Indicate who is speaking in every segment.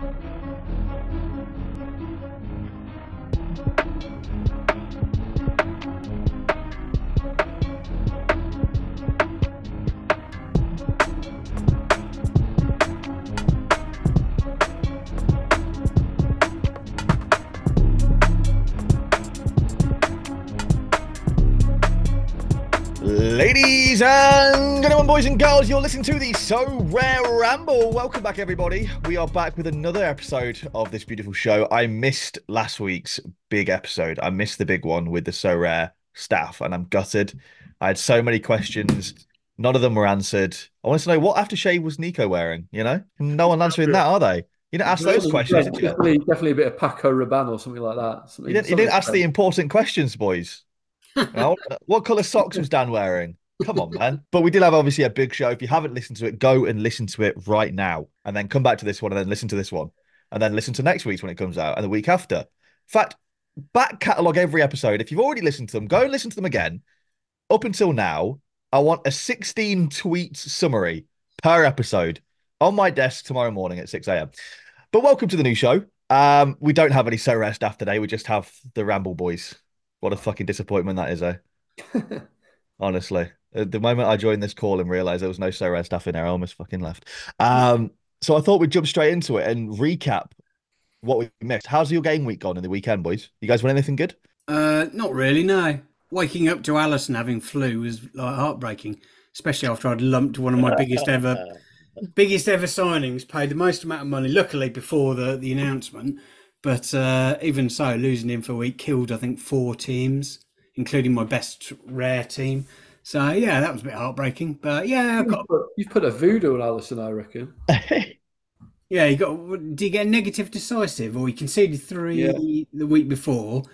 Speaker 1: Thank you. Ladies and gentlemen, boys and girls, you're listening to the Sorare Ramble. Welcome back, everybody. We are back with another episode of this beautiful show. I missed last week's big episode. I missed the big one with the Sorare staff, and I'm gutted. I had so many questions. None of them were answered. I wanted to know what aftershave was Nico wearing? You know, no one answering that, are they? You didn't ask those questions.
Speaker 2: Yeah, definitely, definitely a bit of Paco Rabanne or something like that. Something,
Speaker 1: You didn't, you didn't ask the important questions, boys. Well, what colour socks was Dan wearing? Come on, man. But we did have obviously a big show. If you haven't listened to it, go and listen to it right now. And then come back to this one and then listen to this one. And then listen to next week's when it comes out and the week after. In fact, back catalogue every episode. If you've already listened to them, go and listen to them again. Up until now, I want a 16 tweet summary per episode on my desk tomorrow morning at 6 a.m. But welcome to the new show. Um, we don't have any Sorare after today. We just have the Ramble Boys. What a fucking disappointment that is, eh? Honestly, the moment I joined this call and realized there was no Sorare stuff in there, I almost fucking left. Um, so I thought we'd jump straight into it and recap what we missed. How's your game week gone in the weekend, boys? You guys won anything good?
Speaker 3: Uh, not really, no. Waking up to Alisson having flu was like heartbreaking, especially after I'd lumped one of my biggest ever, biggest ever signings, paid the most amount of money. Luckily before the the announcement, but uh, even so, losing him for a week killed I think four teams, including my best rare team. So yeah, that was a bit heartbreaking. But yeah, got
Speaker 2: You've put, a voodoo on Alisson, I reckon.
Speaker 3: yeah. You got? Do you get negative decisive, or he conceded three
Speaker 2: Yeah.
Speaker 3: the week before,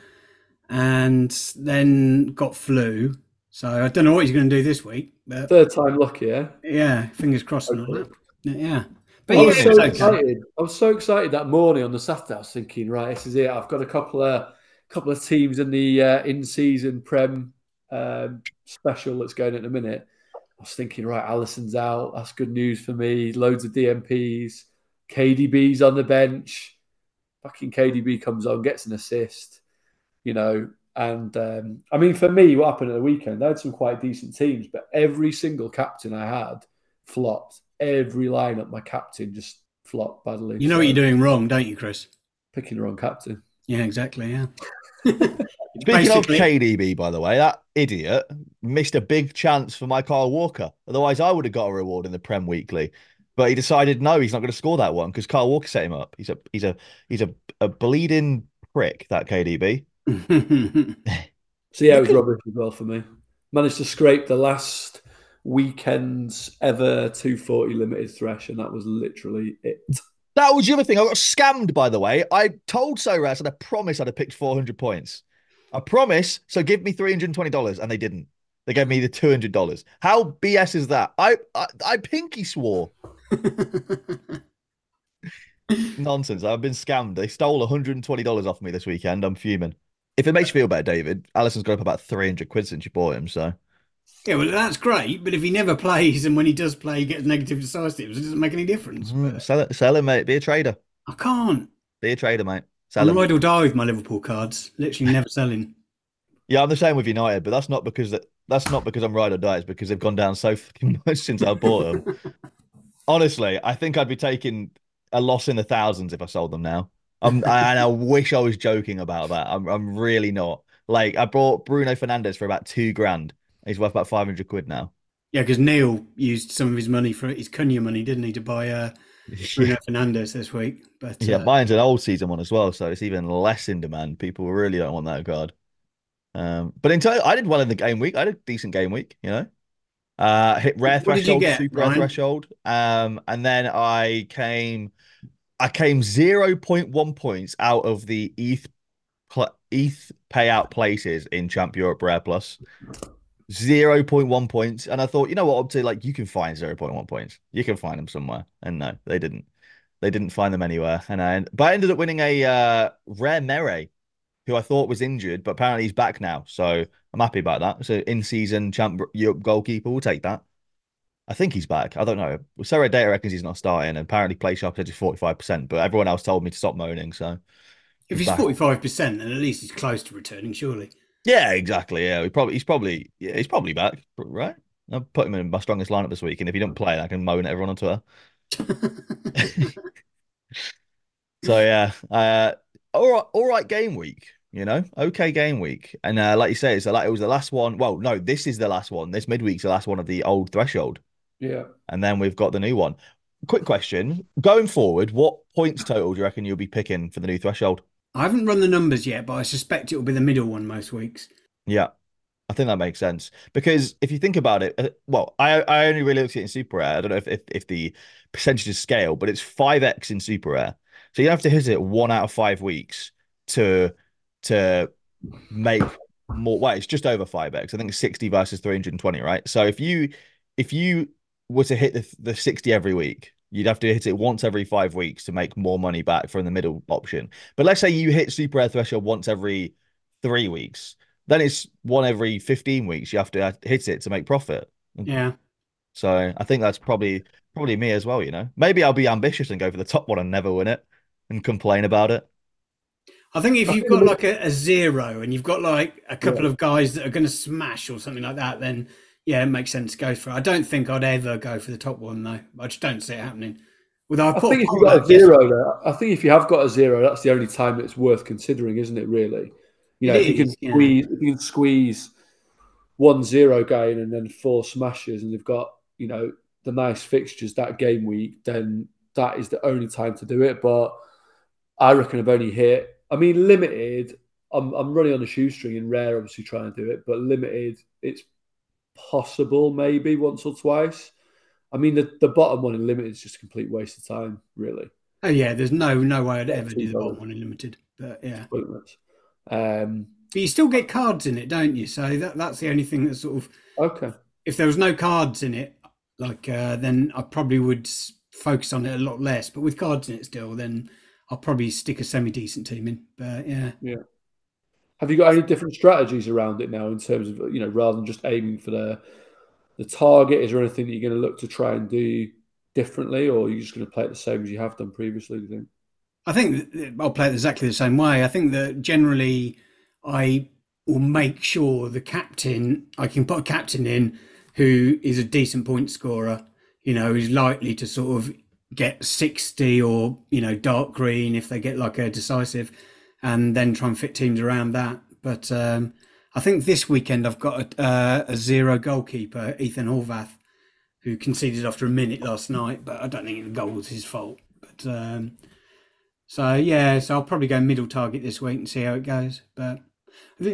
Speaker 3: and then got flu? So I don't know what he's going to do this week, but
Speaker 2: Third time lucky, yeah.
Speaker 3: yeah, fingers crossed on that. Yeah, but
Speaker 2: I was
Speaker 3: it
Speaker 2: so
Speaker 3: okay.
Speaker 2: excited. I was so excited that morning on the Saturday. I was thinking, right, this is it. I've got a couple of couple of teams in the uh, in-season Prem um, special that's going at the minute. I was thinking, right, Alisson's out. That's good news for me. Loads of DMPs. KDB's on the bench. Fucking KDB comes on, gets an assist. You know, and um, I mean, for me, what happened at the weekend? I had some quite decent teams, but every single captain I had flopped. Every lineup, my captain just flopped badly.
Speaker 3: You know what you're doing wrong, don't you, Chris?
Speaker 2: Picking the wrong captain.
Speaker 3: Yeah, exactly. Yeah.
Speaker 1: Speaking of KDB, by the way, that idiot missed a big chance for my Kyle Walker. Otherwise, I would have got a reward in the Prem Weekly. But he decided no, he's not going to score that one because Kyle Walker set him up. He's a he's a he's a, a bleeding prick, that KDB.
Speaker 2: So yeah, it was rubbish as well for me. Managed to scrape the last weekend's ever 240 limited thresh, and that was literally it.
Speaker 1: That was the other thing. I got scammed, by the way. I told Soras and I promised I'd have picked 400 points. I promise. So give me $320. And they didn't. They gave me the $200. How BS is that? I I, I pinky swore. Nonsense. I've been scammed. They stole $120 off me this weekend. I'm fuming. If it makes you feel better, David, Alisson's got up about 300 quid since you bought him. So
Speaker 3: yeah, well, that's great. But if he never plays, and when he does play, he gets negative decisives, it doesn't make any difference.
Speaker 1: mm, sell it, sell him, mate. Be a trader.
Speaker 3: I can't.
Speaker 1: Be a trader, mate. Sell
Speaker 3: I'm
Speaker 1: him.
Speaker 3: ride or die with my Liverpool cards. Literally never selling.
Speaker 1: Yeah, I'm the same with United, but that's not because that, that's not because I'm ride or die. It's because they've gone down so fucking much since I bought them. Honestly, I think I'd be taking a loss in the thousands if I sold them now. I'm, I, and I wish I was joking about that. I'm, I'm really not. Like, I bought Bruno Fernandes for about two grand. He's worth about 500 quid now.
Speaker 3: Yeah, because Neil used some of his money for his Cunha money, didn't he, to buy uh, Bruno Fernandes this week? But
Speaker 1: Yeah,
Speaker 3: uh,
Speaker 1: mine's an old season one as well, so it's even less in demand. People really don't want that card. Um, but in total, I did well in the game week. I did a decent game week, you know. Uh, hit rare
Speaker 3: What
Speaker 1: threshold,
Speaker 3: get,
Speaker 1: super rare threshold. Um, and then I came, I came zero point one points out of the ETH, ETH payout places in Champ Europe Rare Plus. 0.1 points. And I thought, you know what, Opti, like you can find 0.1 points. You can find them somewhere. And no, they didn't. They didn't find them anywhere. And I but I ended up winning a uh, rare Meret, who I thought was injured, but apparently he's back now. So I'm happy about that. So in season champ Europe goalkeeper, we'll take that. I think he's back. I don't know. SorareData reckons he's not starting, and apparently play sharp is forty five percent. But everyone else told me to stop moaning. So
Speaker 3: if he's forty five percent, then at least he's close to returning, surely.
Speaker 1: Yeah, exactly. Yeah, he probably he's probably yeah, he's probably back, right? I'll put him in my strongest lineup this week, and if he don't play, I can moan at everyone on Twitter. so yeah, uh, all right, all right, game week. You know, okay, game week, and uh, like you say, it's like it was the last one. Well, no, this is the last one. This midweek's the last one of the old threshold.
Speaker 2: Yeah,
Speaker 1: and then we've got the new one. Quick question: Going forward, what points total do you reckon you'll be picking for the new threshold?
Speaker 3: I haven't run the numbers yet, but I suspect it will be the middle one most weeks.
Speaker 1: Yeah, I think that makes sense because if you think about it, uh, well, I I only really looked at it in super rare. I don't know if if, if the percentages scale, but it's five x in super rare, so you have to hit it one out of five weeks to to make more. Well, it's just over five x. I think sixty versus three hundred and twenty, right? So if you if you were to hit the the sixty every week, You'd have to hit it once every five weeks to make more money back from the middle option. But let's say you hit super rare threshold once every three weeks, then it's one every 15 weeks. You have to uh, hit it to make profit.
Speaker 3: Yeah.
Speaker 1: So I think that's probably probably me as well, you know. Maybe I'll be ambitious and go for the top one and never win it and complain about it.
Speaker 3: I think if you've got like a, a zero and you've got like a couple yeah. of guys that are going to smash or something like that, then yeah, it makes sense to go for it. I don't think I'd ever go for the top one though. I just don't see it happening.
Speaker 2: With our I think if you've got a zero there, I think if you have got a zero, that's the only time it's worth considering, isn't it? Really, you know, if, is, you can yeah. squeeze, if you can squeeze one zero gain and then four smashes, and they've got you know the nice fixtures that game week, then that is the only time to do it. But I reckon I've only hit. I mean, limited. I'm I'm running on a shoestring in rare, obviously trying to do it, but limited. It's possible maybe once or twice. I mean, the, the bottom one in limited is just a complete waste of time, really.
Speaker 3: Oh yeah, there's no no way I'd ever do the bottom one in limited, but yeah.
Speaker 2: Um,
Speaker 3: but you still get cards in it, don't you? So that that's the only thing that's sort of
Speaker 2: okay.
Speaker 3: If there was no cards in it, like uh, then I probably would focus on it a lot less. But with cards in it still, then I'll probably stick a semi decent team in. But yeah,
Speaker 2: yeah. Have you got any different strategies around it now in terms of you know rather than just aiming for the the target? Is there anything that you're going to look to try and do differently, or are you just going to play it the same as you have done previously? Do you think?
Speaker 3: I think I'll play it exactly the same way. I think that generally I will make sure the captain I can put a captain in who is a decent point scorer. You know, who's likely to sort of get 60 or you know dark green if they get like a decisive and then try and fit teams around that. But um, I think this weekend I've got a, uh, a, zero goalkeeper, Ethan Horvath, who conceded after a minute last night, but I don't think the goal was his fault. But um, so yeah, so I'll probably go middle target this week and see how it goes. But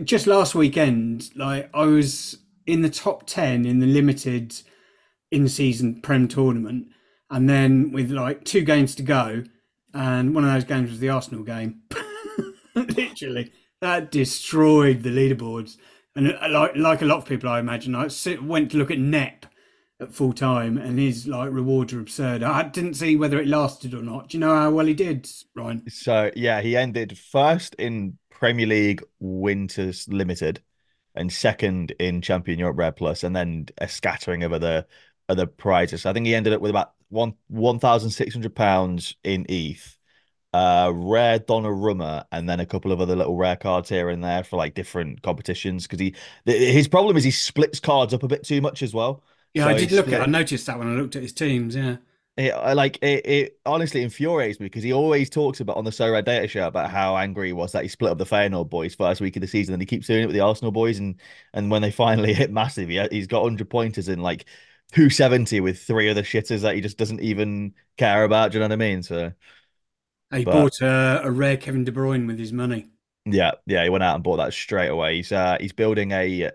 Speaker 3: just last weekend, like I was in the top ten in the limited in-season Prem tournament, and then with like two games to go, and one of those games was the Arsenal game. literally that destroyed the leaderboards. And uh, like like a lot of people, I imagine, I went to look at Nep at full time, and his like rewards are absurd. I didn't see whether it lasted or not. Do you know how well he did, Ryan?
Speaker 1: So yeah, he ended first in Premier League Winters Limited, and second in Champion Europe Red Plus, and then a scattering of other other prizes. So I think he ended up with about one one thousand six hundred pounds in ETH uh rare Donnarumma and then a couple of other little rare cards here and there for like different competitions because he his problem is he splits cards up a bit too much as well.
Speaker 3: Yeah, so I did look at. I noticed that when I looked at his teams. Yeah,
Speaker 1: it I like it, it. honestly infuriates me because he always talks about on the SorareData show about how angry he was that he split up the Feyenoord boys first week of the season, and he keeps doing it with the Arsenal boys, and and when they finally hit massive, he, he's got hundred pointers in like 270 with three other shitters that he just doesn't even care about. Do you know what I mean? So
Speaker 3: he but, bought a, a, rare Kevin De Bruyne with his money.
Speaker 1: Yeah, yeah, he went out and bought that straight away. He's uh, he's building a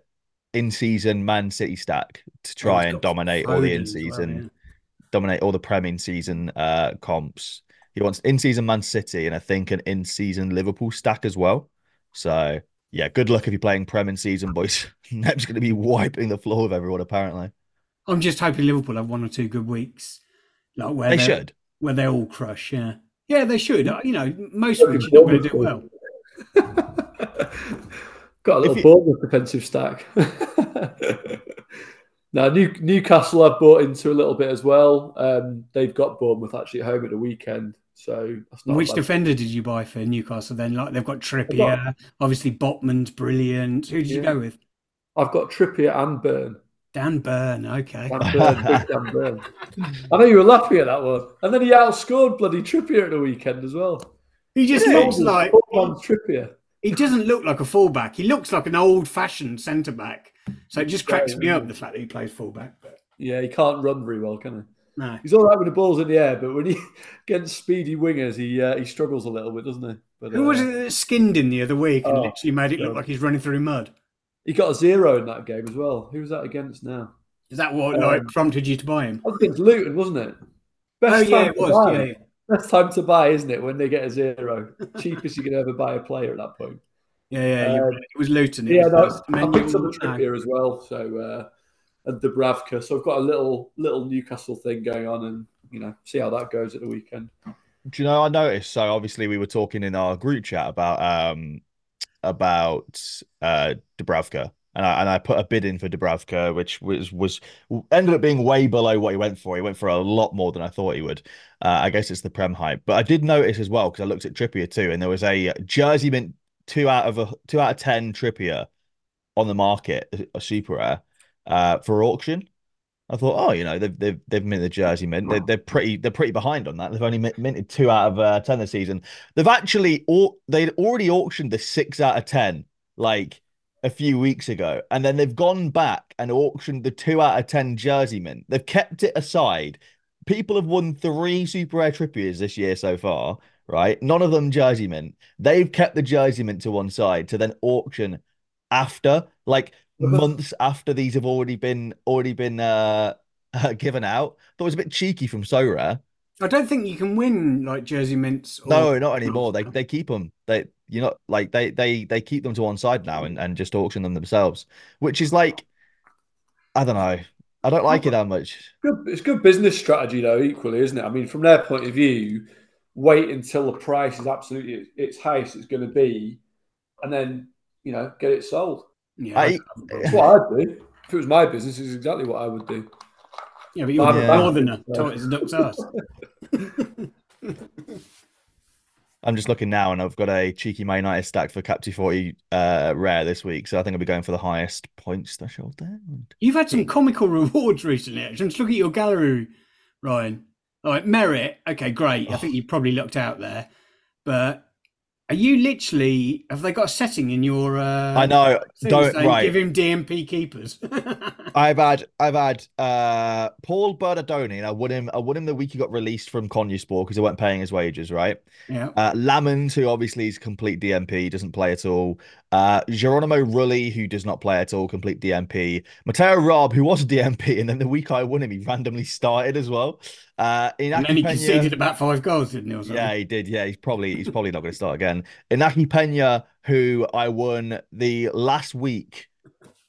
Speaker 1: in-season Man City stack to try oh, and dominate all the in-season, well, yeah. dominate all the Prem in-season uh, comps. He wants in-season Man City and I think an in-season Liverpool stack as well. So yeah, good luck if you're playing Prem in season, boys. Nep's going to be wiping the floor with everyone apparently.
Speaker 3: I'm just hoping Liverpool have one or two good weeks, like where
Speaker 1: they should,
Speaker 3: where they all crush. Yeah. Yeah, they should. You know, most of them are not going to do well.
Speaker 2: Got a little you... Bournemouth defensive stack. Now, New, Newcastle I've bought into a little bit as well. Um, they've got Bournemouth actually at home at the weekend, so
Speaker 3: Which defender did you buy for Newcastle? Then, like they've got Trippier, got, obviously Botman's brilliant. Who did yeah. you go with?
Speaker 2: I've got Trippier and Burn.
Speaker 3: Dan Burn, okay. Dan
Speaker 2: big Dan Burn. I know you were laughing at that one, and then he outscored bloody Trippier at the weekend as well.
Speaker 3: He just yeah, looks like
Speaker 2: Trippier.
Speaker 3: He doesn't look like a fullback. He looks like an old-fashioned centre back. So it just cracks yeah, me up the fact that he plays fullback. But...
Speaker 2: Yeah, he can't run very well, can
Speaker 3: he? No.
Speaker 2: He's all right with the ball's in the air, but when he gets speedy wingers, he uh, he struggles a little bit, doesn't he? But,
Speaker 3: Who uh, was it that skinned him the other week and oh, literally made it look like he's running through mud?
Speaker 2: He got a zero in that game as well. Who was that against now?
Speaker 3: Is that what um, like prompted you to buy him?
Speaker 2: I think it's Luton, wasn't it?
Speaker 3: Best oh yeah, it was. Yeah, yeah.
Speaker 2: Best time to buy, isn't it? When they get a zero, cheapest you can ever buy a player at that point.
Speaker 3: Yeah, yeah, um, it was Luton.
Speaker 2: It yeah, was no, I picked up the Trippier as well. So uh, and Dubravka. So I've got a little little Newcastle thing going on, and you know, see how that goes at the weekend.
Speaker 1: Do you know? I noticed. So obviously, we were talking in our group chat about um about uh Dubravka, and I and I put a bid in for Dubravka, which was was ended up being way below what he went for. He went for a lot more than I thought he would. Uh, I guess it's the prem hype, but I did notice as well because I looked at Trippier too, and there was a jersey mint two out of a two out of ten Trippier on the market, a super rare, uh, for auction. I thought, oh, you know, they've they've they've minted the jersey mint. They're, they're pretty they're pretty behind on that. They've only minted two out of uh, ten this season. They've actually all they'd already auctioned the six out of ten like a few weeks ago, and then they've gone back and auctioned the two out of ten jersey mint. They've kept it aside. People have won three super rare Trippiers this year so far, right? None of them jersey mint. They've kept the jersey mint to one side to then auction after, like months after these have already been already been uh, given out. Thought it was a bit cheeky from Sora.
Speaker 3: I don't think you can win like jersey mints.
Speaker 1: Or... No, not anymore. They they keep them. They you know like they they they keep them to one side now and, and just auction them themselves, which is like I don't know. I don't like it that much.
Speaker 2: Good, it's good business strategy though, equally, isn't it? I mean, from their point of view, wait until the price is absolutely its highest it's going to be, and then you know get it sold.
Speaker 3: Yeah, I,
Speaker 2: that's what I'd do. If it was my business, is exactly what I would do.
Speaker 3: Yeah, but you're yeah. northerner. It's a duck's ass.
Speaker 1: I'm just looking now, and I've got a cheeky Man United stack for Captain 40 uh, rare this week, so I think I'll be going for the highest points threshold there.
Speaker 3: You've had some comical rewards recently. Actually. Just look at your gallery, Ryan. All right, merit. Okay, great. I think you probably looked out there, but are you literally? Have they got a setting in your? Uh,
Speaker 1: I know. Don't right.
Speaker 3: Give him DMP keepers.
Speaker 1: I've had I've had uh, Paul Bernardoni, and I won him. I won him the week he got released from Konyaspor because they weren't paying his wages. Right.
Speaker 3: Yeah. Uh,
Speaker 1: Lammens, who obviously is complete DMP, doesn't play at all. Uh, Geronimo Rulli, who does not play at all, complete DMP. Matteo Robb, who was a DMP, and then the week I won him, he randomly started as well. Uh,
Speaker 3: Inaki and then he Pena, conceded about five goals, didn't
Speaker 1: he? Yeah, he did. Yeah, he's probably he's probably not going to start again. Inaki Pena, who I won the last week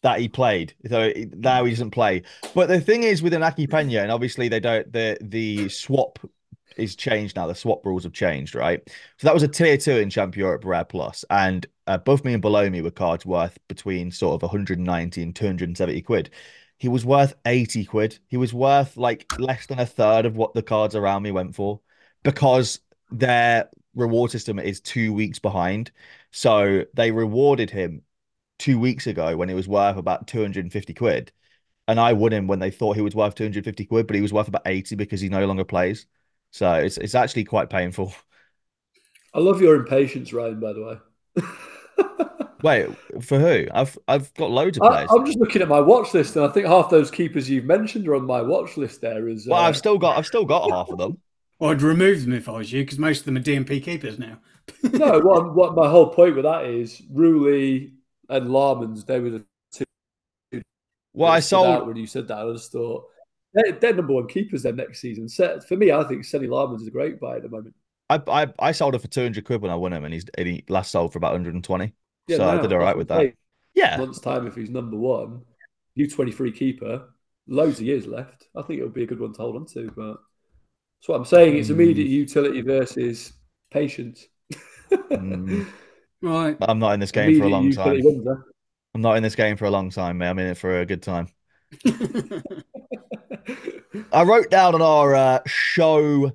Speaker 1: that he played. So now he doesn't play. But the thing is with Inaki Pena, and obviously they don't the the swap is changed now. The swap rules have changed, right? So that was a tier two in Champ Europe Rare Plus, and above me and below me were cards worth between sort of 190 and 270 quid. He was worth 80 quid. He was worth like less than a third of what the cards around me went for because their reward system is two weeks behind. So they rewarded him two weeks ago when he was worth about 250 quid. And I won him when they thought he was worth 250 quid, but he was worth about 80 because he no longer plays. So it's it's actually quite painful.
Speaker 2: I love your impatience, Ryan. By the way.
Speaker 1: Wait, for who? I've I've got loads of players.
Speaker 2: I, am just looking at my watch list, and I think half those keepers you've mentioned are on my watch list. There is.
Speaker 1: Well, uh... I've still got I've still got half of them.
Speaker 3: Well, I'd remove them if I was you, because most of them are DMP keepers now.
Speaker 2: no, what, what my whole point with that is Rulli and Lammens. They were the two.
Speaker 1: Well, I saw
Speaker 2: when you said that. I just thought they're, they're number one keepers then next season. For me, I think Senne Lammens is a great buy at the moment.
Speaker 1: I, I I sold it for two hundred quid when I won him, and he's and he last sold for about one hundred and twenty. Yeah, so I did all right with that. Yeah,
Speaker 2: months time if he's number one, U twenty three keeper, loads of years left. I think it would be a good one to hold on to. But that's what I'm saying. It's immediate mm. utility versus patience.
Speaker 3: mm. Right.
Speaker 1: I'm not in this game immediate for a long time. I'm not in this game for a long time, man. I'm in it for a good time. I wrote down on our uh, show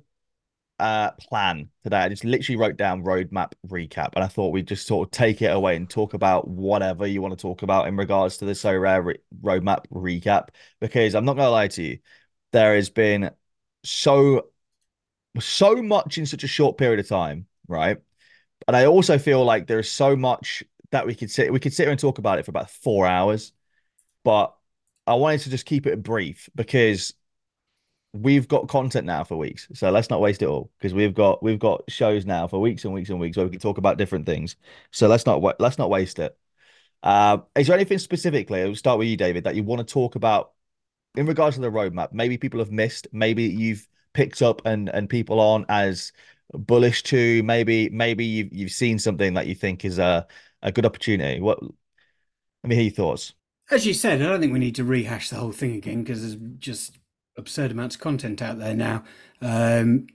Speaker 1: uh, plan today. I just literally wrote down roadmap recap, and I thought we'd just sort of take it away and talk about whatever you want to talk about in regards to the Sorare re- roadmap recap. Because I'm not going to lie to you, there has been so so much in such a short period of time, right? And I also feel like there's so much that we could sit we could sit here and talk about it for about four hours, but I wanted to just keep it brief because we've got content now for weeks. So let's not waste it all because we've got we've got shows now for weeks and weeks and weeks where we can talk about different things. So let's not let's not waste it. Uh, is there anything specifically? I'll start with you, David, that you want to talk about in regards to the roadmap. Maybe people have missed. Maybe you've picked up and and people aren't as bullish to. Maybe maybe you've you've seen something that you think is a a good opportunity. What? Let me hear your thoughts.
Speaker 3: As you said, I don't think we need to rehash the whole thing again because there's just absurd amounts of content out there now. Um,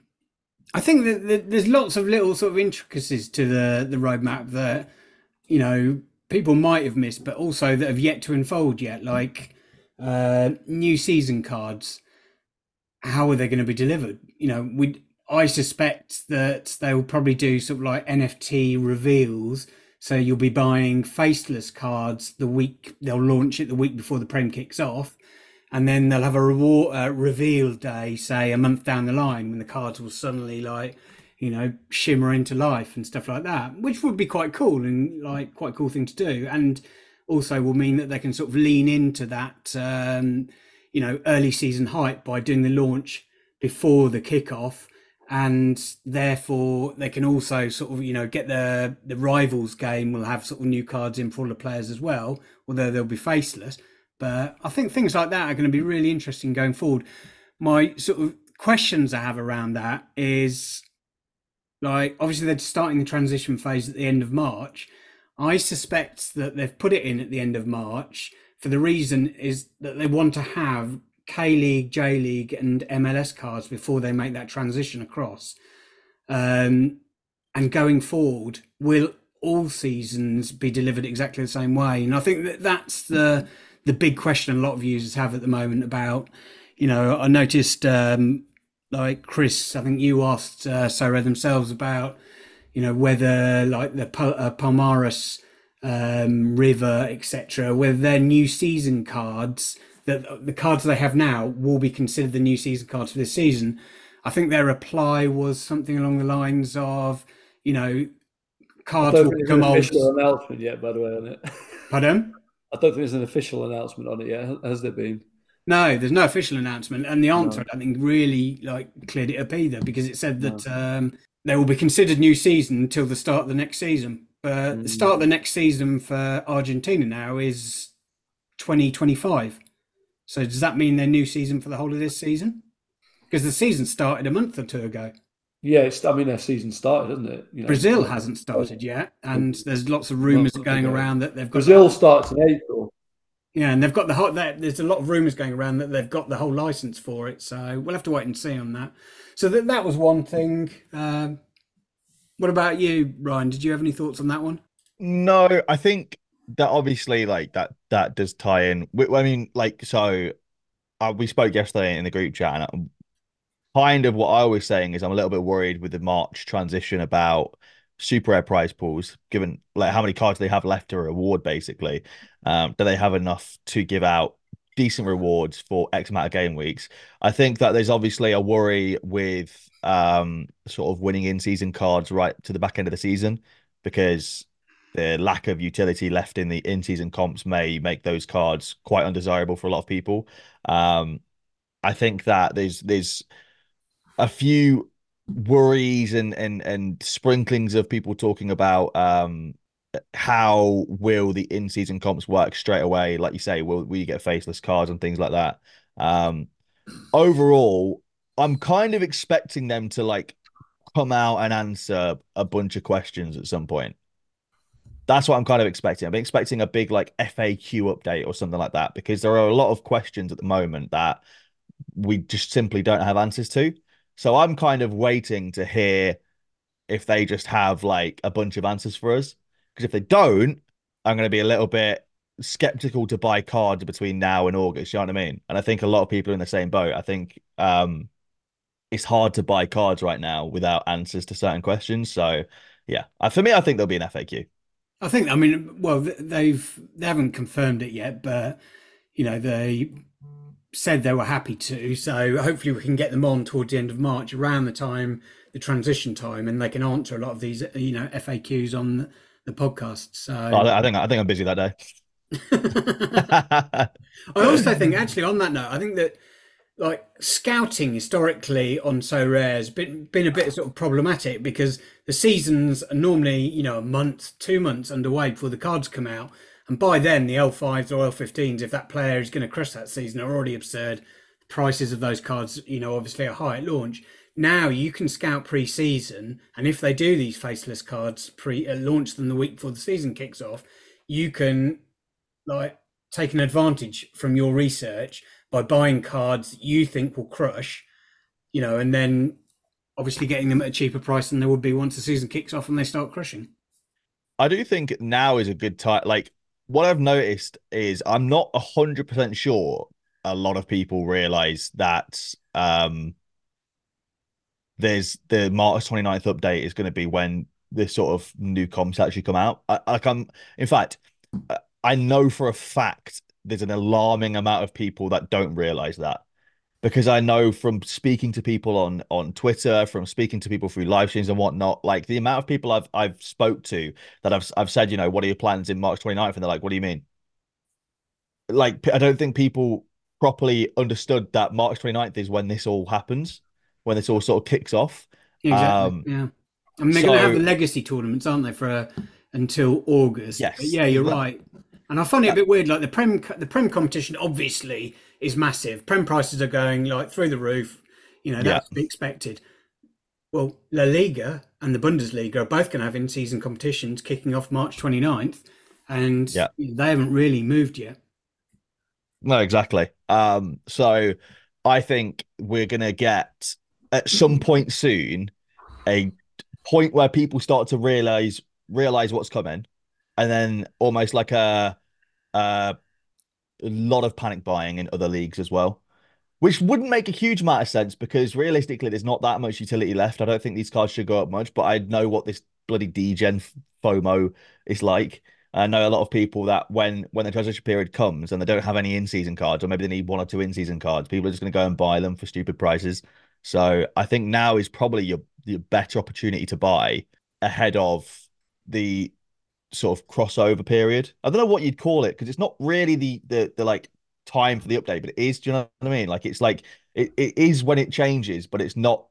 Speaker 3: I think that there's lots of little sort of intricacies to the the roadmap that you know people might have missed, but also that have yet to unfold yet, like uh, new season cards. How are they going to be delivered? You know, we I suspect that they will probably do sort of like NFT reveals. So you'll be buying faceless cards the week they'll launch it the week before the prem kicks off, and then they'll have a reward uh, reveal day, say a month down the line, when the cards will suddenly like, you know, shimmer into life and stuff like that, which would be quite cool and like quite cool thing to do, and also will mean that they can sort of lean into that, um, you know, early season hype by doing the launch before the kickoff. And therefore, they can also sort of, you know, get the the rivals game will have sort of new cards in for all the players as well, although they'll be faceless but I think things like that are going to be really interesting going forward. My sort of questions I have around that is like obviously they're starting the transition phase at the end of March. I suspect that they've put it in at the end of March for the reason is that they want to have K League, J League, and MLS cards before they make that transition across. Um, and going forward, will all seasons be delivered exactly the same way? And I think that that's the the big question a lot of users have at the moment about, you know, I noticed um, like Chris, I think you asked uh, Sorare themselves about, you know, whether like the Pal- uh, Palmeiras um, River, etc., whether their new season cards that the cards they have now will be considered the new season cards for this season. I think their reply was something along the lines of, you know, cards will become old.
Speaker 2: Announcement yet, by the way, on it.
Speaker 3: Pardon?
Speaker 2: I don't think there's an official announcement on it yet. Has there been?
Speaker 3: No, there's no official announcement, and the answer no. I don't think really like cleared it up either because it said that no. um, they will be considered new season until the start of the next season. But mm. the start of the next season for Argentina now is 2025. So does that mean their new season for the whole of this season? Because the season started a month or two ago.
Speaker 2: Yeah, it's, I mean their season started, hasn't it?
Speaker 3: You know, Brazil hasn't started yet, and there's lots of rumours going around that they've got
Speaker 2: Brazil starts in April.
Speaker 3: Yeah, and they've got the whole. There's a lot of rumours going around that they've got the whole license for it, so we'll have to wait and see on that. So that that was one thing. Um, what about you, Ryan? Did you have any thoughts on that one?
Speaker 1: No, I think that obviously like that that does tie in. I mean, like so, uh, we spoke yesterday in the group chat, and kind of what I was saying is I'm a little bit worried with the March transition about super rare prize pools, given like how many cards they have left to reward. Basically, um, do they have enough to give out decent rewards for X amount of game weeks? I think that there's obviously a worry with um, sort of winning in season cards right to the back end of the season because the lack of utility left in the in season comps may make those cards quite undesirable for a lot of people. Um, I think that there's there's a few worries and and and sprinklings of people talking about um how will the in-season comps work straight away? Like you say will, will you get faceless cards and things like that? Um overall i'm kind of expecting them to like come out and answer a bunch of questions at some point. That's what i'm kind of expecting. I'm expecting a big like faq update or something like that because there are a lot of questions at the moment that we just simply don't have answers to so I'm kind of waiting to hear if they just have like a bunch of answers for us. Because if they don't, I'm going to be a little bit skeptical to buy cards between now and August. You know what I mean? And I think a lot of people are in the same boat. I think um, it's hard to buy cards right now without answers to certain questions. So yeah, uh, for me, I think there'll be an FAQ.
Speaker 3: I think. I mean, well, they've they haven't confirmed it yet, but you know they said they were happy to. So hopefully we can get them on towards the end of March, around the time the transition time, and they can answer a lot of these, you know, FAQs on the podcast. So
Speaker 1: oh, I think I think I'm busy that day.
Speaker 3: I also think, actually, on that note, I think that like scouting historically on Sorare has been been a bit sort of problematic because the seasons are normally you know a month, two months underway before the cards come out, and by then the L5s or L15s, if that player is going to crush that season, are already absurd. Prices of those cards, you know, obviously are high at launch. Now you can scout pre-season, and if they do these faceless cards pre uh, launch them the week before the season kicks off, you can like take an advantage from your research by buying cards you think will crush, you know, and then obviously getting them at a cheaper price than they would be once the season kicks off and they start crushing.
Speaker 1: I do think now is a good time. Like what I've noticed is I'm not hundred percent sure a lot of people realize that um there's the March 29th update is going to be when this sort of new comps actually come out. I, like I'm in fact I know for a fact there's an alarming amount of people that don't realize that because I know from speaking to people on on Twitter, from speaking to people through live streams and whatnot, like the amount of people I've I've spoke to that I've I've said, you know, what are your plans in March 29th? And they're like, what do you mean? Like, I don't think people properly understood that March 29th is when this all happens, when this all sort of kicks off.
Speaker 3: Exactly. Um, yeah. I mean, they're so, going to have the legacy tournaments, aren't they, for uh, until August?
Speaker 1: Yes.
Speaker 3: But yeah, you're right. And I find it a bit weird. Like the prem, the prem competition obviously is massive. Prem prices are going like through the roof. You know that's yeah. to be expected. Well, La Liga and the Bundesliga are both going to have in-season competitions kicking off March 29th, and yeah. they haven't really moved yet.
Speaker 1: No, exactly. Um, so I think we're going to get at some point soon a point where people start to realize realize what's coming, and then almost like a uh, a lot of panic buying in other leagues as well, which wouldn't make a huge amount of sense because realistically, there's not that much utility left. I don't think these cards should go up much, but I know what this bloody degen FOMO is like. I know a lot of people that when when the transition period comes and they don't have any in season cards, or maybe they need one or two in season cards, people are just going to go and buy them for stupid prices. So I think now is probably your your better opportunity to buy ahead of the sort of crossover period. I don't know what you'd call it because it's not really the the the like time for the update, but it is. Do you know what I mean? Like it's like it, it is when it changes, but it's not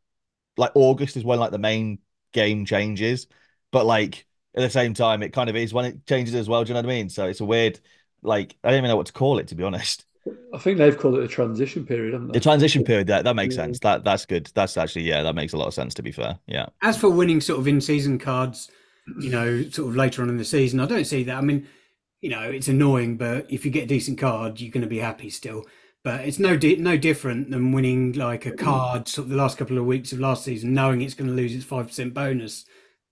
Speaker 1: like August is when like the main game changes, but like at the same time, it kind of is when it changes as well. Do you know what I mean? So it's a weird, like I don't even know what to call it to be honest.
Speaker 2: I think they've called it a transition period, haven't they?
Speaker 1: The transition period, that that makes yeah. sense. That that's good. That's actually yeah, that makes a lot of sense to be fair. Yeah.
Speaker 3: As for winning sort of in season cards, you know, sort of later on in the season. I don't see that. I mean, you know, it's annoying, but if you get a decent card, you're going to be happy still. But it's no di- no different than winning like a card sort of the last couple of weeks of last season, knowing it's going to lose its five percent bonus.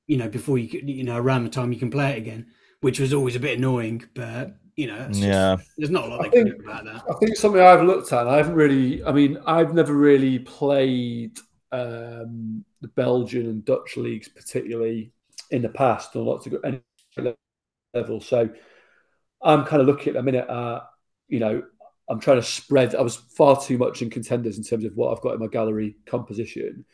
Speaker 3: You know, before you you know around the time you can play it again, which was always a bit annoying. But you know, just, yeah, there's not a lot they think, can do about that.
Speaker 2: I think something I've looked at. I haven't really. I mean, I've never really played um, the Belgian and Dutch leagues particularly in the past and lots of good level. So I'm kind of looking at a minute at, you know, I'm trying to spread. I was far too much in contenders in terms of what I've got in my gallery composition.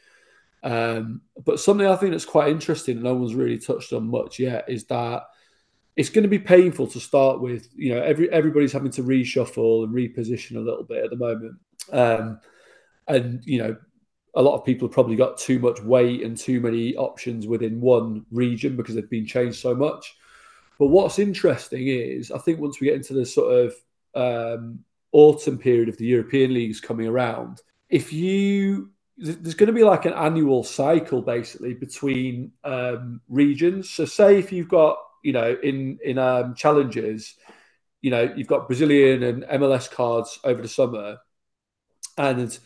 Speaker 2: Um, but something I think that's quite interesting, and no one's really touched on much yet, is that it's going to be painful to start with. You know, every everybody's having to reshuffle and reposition a little bit at the moment, um, and you know, a lot of people have probably got too much weight and too many options within one region because they've been changed so much. But what's interesting is, I think once we get into the sort of um, autumn period of the European leagues coming around, if you there's going to be like an annual cycle basically between um, regions. So, say if you've got you know in in um, challenges, you know you've got Brazilian and MLS cards over the summer, and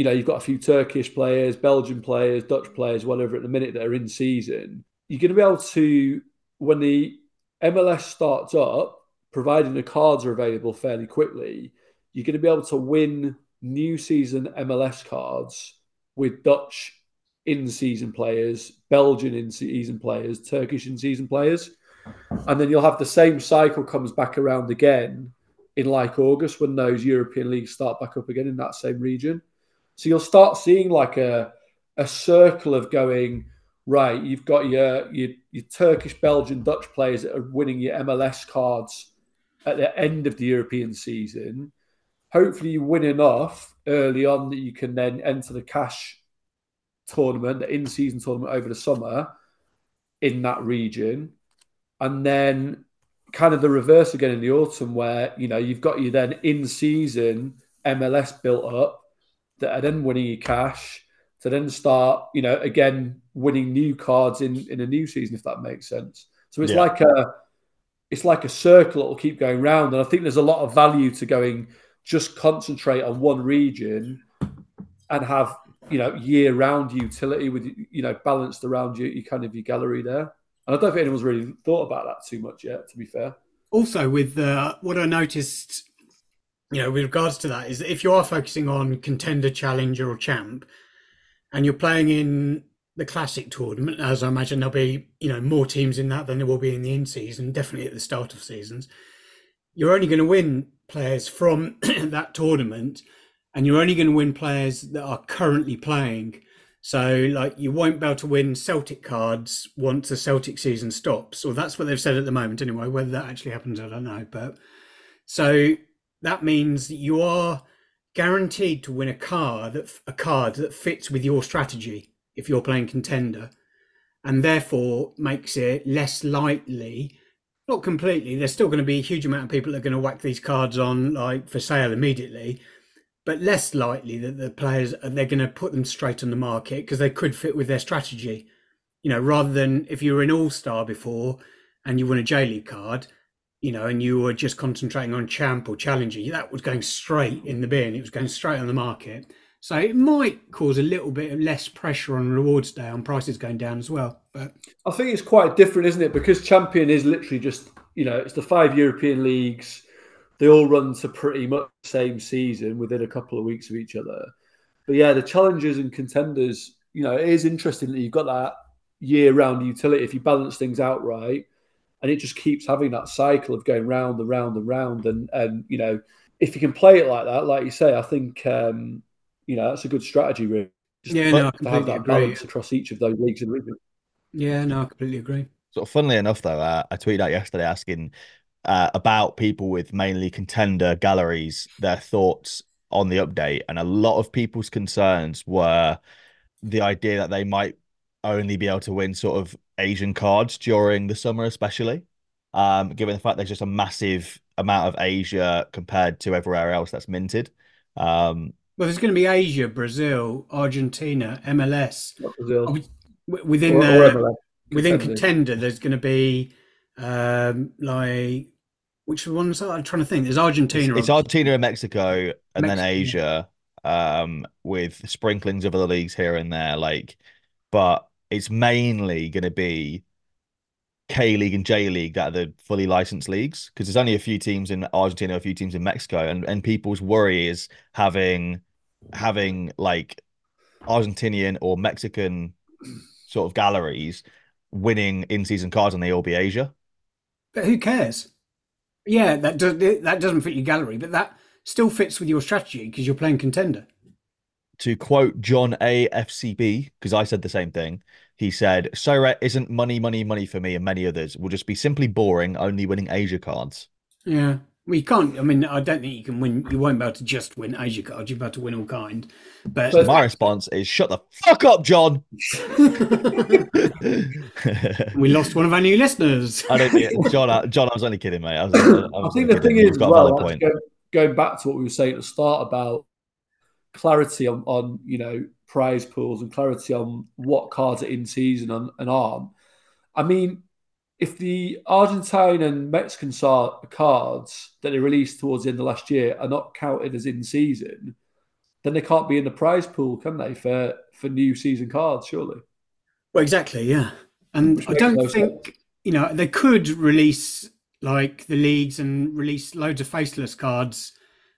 Speaker 2: you know, you've got a few Turkish players, Belgian players, Dutch players, whatever at the minute that are in season. You're going to be able to, when the MLS starts up, providing the cards are available fairly quickly, you're going to be able to win new season MLS cards with Dutch in season players, Belgian in season players, Turkish in season players. And then you'll have the same cycle comes back around again in like August when those European leagues start back up again in that same region. So you'll start seeing like a a circle of going right. You've got your your, your Turkish, Belgian, Dutch players that are winning your MLS cards at the end of the European season. Hopefully, you win enough early on that you can then enter the cash tournament, the in-season tournament over the summer in that region, and then kind of the reverse again in the autumn, where you know you've got you then in-season MLS built up that are then winning you cash to then start, you know, again winning new cards in in a new season, if that makes sense. So it's yeah. like a it's like a circle that will keep going round, and I think there's a lot of value to going just concentrate on one region and have you know year round utility with you know balanced around you, you kind of your gallery there. And I don't think anyone's really thought about that too much yet, to be fair.
Speaker 3: Also, with uh, what I noticed, you know, with regards to that, is that if you are focusing on contender, challenger, or champ, and you're playing in the classic tournament, as I imagine there'll be, you know, more teams in that than there will be in the in season, definitely at the start of seasons. You're only going to win players from that tournament, and you're only going to win players that are currently playing. So, like, you won't be able to win Celtic cards once the Celtic season stops, or that's what they've said at the moment, anyway. Whether that actually happens, I don't know. But so that means that you are guaranteed to win a card that a card that fits with your strategy if you're playing contender, and therefore makes it less likely. Not completely. There's still going to be a huge amount of people that are going to whack these cards on like for sale immediately, but less likely that the players uh, they're going to put them straight on the market because they could fit with their strategy. You know, rather than if you were an all star before and you won a J League card, you know, and you were just concentrating on champ or challenger, that was going straight in the bin. It was going straight on the market. So it might cause a little bit of less pressure on rewards day on prices going down as well. But
Speaker 2: I think it's quite different, isn't it? Because champion is literally just, you know, it's the five European leagues. They all run to pretty much the same season within a couple of weeks of each other. But yeah, the challengers and contenders, you know, it is interesting that you've got that year round utility if you balance things out right and it just keeps having that cycle of going round and round and round. And and you know, if you can play it like that, like you say, I think um, you know that's a good strategy, really.
Speaker 3: Just yeah, no, I completely have that agree. balance
Speaker 2: across each of those leagues in the region.
Speaker 3: Yeah, no, I completely agree.
Speaker 1: So, funnily enough, though, uh, I tweeted out yesterday asking uh, about people with mainly contender galleries, their thoughts on the update, and a lot of people's concerns were the idea that they might only be able to win sort of Asian cards during the summer, especially. Um, given the fact there's just a massive amount of Asia compared to everywhere else that's minted. Um,
Speaker 3: well, there's going to be Asia, Brazil, Argentina, MLS.
Speaker 2: Brazil.
Speaker 3: Within or, the or within contender, there's going to be um, like which ones are I'm trying to think. There's Argentina.
Speaker 1: It's, it's Argentina and Mexico, and Mexico. then Asia, um, with sprinklings of other leagues here and there. Like, but it's mainly going to be K League and J League that are the fully licensed leagues because there's only a few teams in Argentina, a few teams in Mexico, and and people's worry is having having like Argentinian or Mexican sort of galleries winning in season cards and they all be Asia.
Speaker 3: But who cares? Yeah, that does that doesn't fit your gallery, but that still fits with your strategy because you're playing contender
Speaker 1: to quote John A. FCB, because I said the same thing, he said, Sorare isn't money, money, money for me and many others. Will just be simply boring, only winning Asia cards.
Speaker 3: Yeah. Well, you can't. I mean, I don't think you can win. You won't be able to just win Asia cards. You're about to win all kind. But
Speaker 1: so my response is, "Shut the fuck up, John."
Speaker 3: we lost one of our new listeners.
Speaker 1: I don't, yeah, John. I, John, I was only kidding, mate. I, was, I, was
Speaker 2: I think the thing is, well, going, going back to what we were saying at the start about clarity on, on you know prize pools and clarity on what cards are in season and, and aren't. I mean, if the Argentine and Mexican cards that they released towards the end of last year are not counted as in season, then they can't be in the prize pool, can they, for for new season cards? Surely.
Speaker 3: Well, exactly, yeah. And Which I don't think sense. you know they could release like the leagues and release loads of faceless cards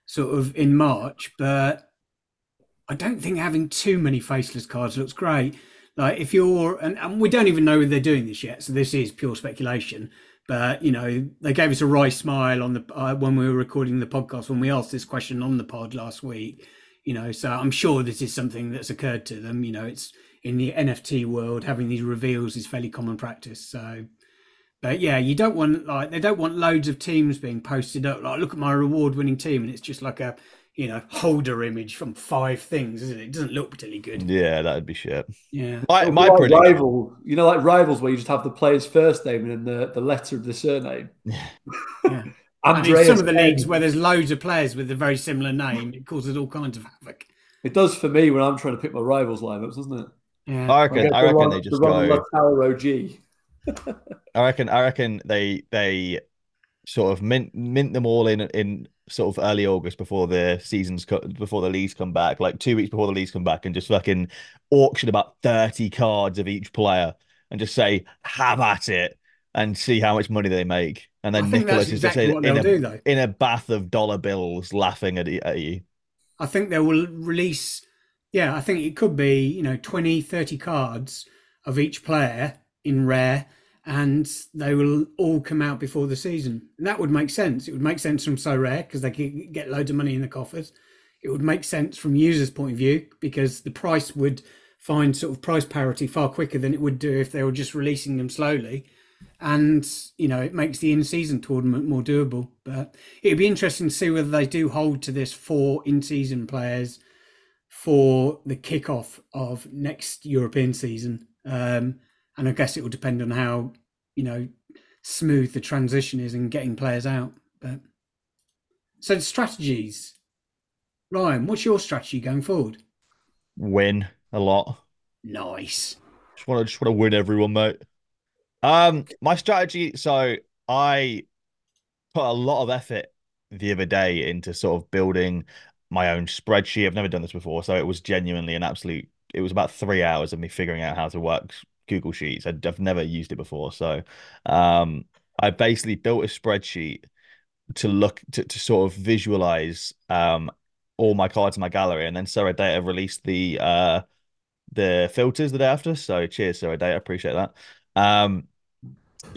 Speaker 3: sort of in March, but I don't think having too many faceless cards looks great. Like if you're, and, and we don't even know if they're doing this yet, so this is pure speculation. But you know, they gave us a wry smile on the uh, when we were recording the podcast when we asked this question on the pod last week. You know, so I'm sure this is something that's occurred to them. You know, it's in the NFT world having these reveals is fairly common practice. So, but yeah, you don't want like they don't want loads of teams being posted up. Like, look at my reward-winning team, and it's just like a you know holder image from five things, isn't it? It doesn't look particularly good.
Speaker 1: Yeah, that'd be shit.
Speaker 3: Yeah,
Speaker 1: my, my
Speaker 2: like
Speaker 1: prediction-
Speaker 2: rival, you know, like rivals where you just have the player's first name and then the, the letter of the surname.
Speaker 3: Yeah. I mean, some of the leagues where there's loads of players with a very similar name, it causes all kinds of havoc.
Speaker 2: It does for me when I'm trying to pick my rivals lineups, doesn't it?
Speaker 3: Yeah.
Speaker 1: I reckon.
Speaker 2: get
Speaker 1: I
Speaker 2: the
Speaker 1: reckon
Speaker 2: wrong-
Speaker 1: they just
Speaker 2: the wrong
Speaker 1: go.
Speaker 2: OG.
Speaker 1: I reckon. I reckon they they sort of mint mint them all in in sort of early August before the seasons co- before the leagues come back, like two weeks before the leagues come back, and just fucking auction about thirty cards of each player and just say have at it and see how much money they make. And then
Speaker 3: Nicolas
Speaker 1: is just in, in a
Speaker 3: do,
Speaker 1: in a bath of dollar bills laughing at, at you.
Speaker 3: I think they will release, yeah, I think it could be, you know, 20, 30 cards of each player in rare, and they will all come out before the season. And that would make sense. It would make sense from Sorare because they could get loads of money in the coffers. It would make sense from users' point of view because the price would find sort of price parity far quicker than it would do if they were just releasing them slowly. And you know, it makes the in-season tournament more doable. But it'd be interesting to see whether they do hold to this four in-season players for the kickoff of next European season. Um, and I guess it will depend on how you know smooth the transition is and getting players out. But so the strategies, Ryan, what's your strategy going forward?
Speaker 1: Win a lot.
Speaker 3: Nice.
Speaker 1: Just want to just want to win everyone, mate. Um, my strategy. So I put a lot of effort the other day into sort of building my own spreadsheet. I've never done this before, so it was genuinely an absolute. It was about three hours of me figuring out how to work Google Sheets. I've never used it before, so um, I basically built a spreadsheet to look to, to sort of visualize um all my cards in my gallery, and then SorareData released the uh the filters the day after. So cheers, SorareData, appreciate that. Um,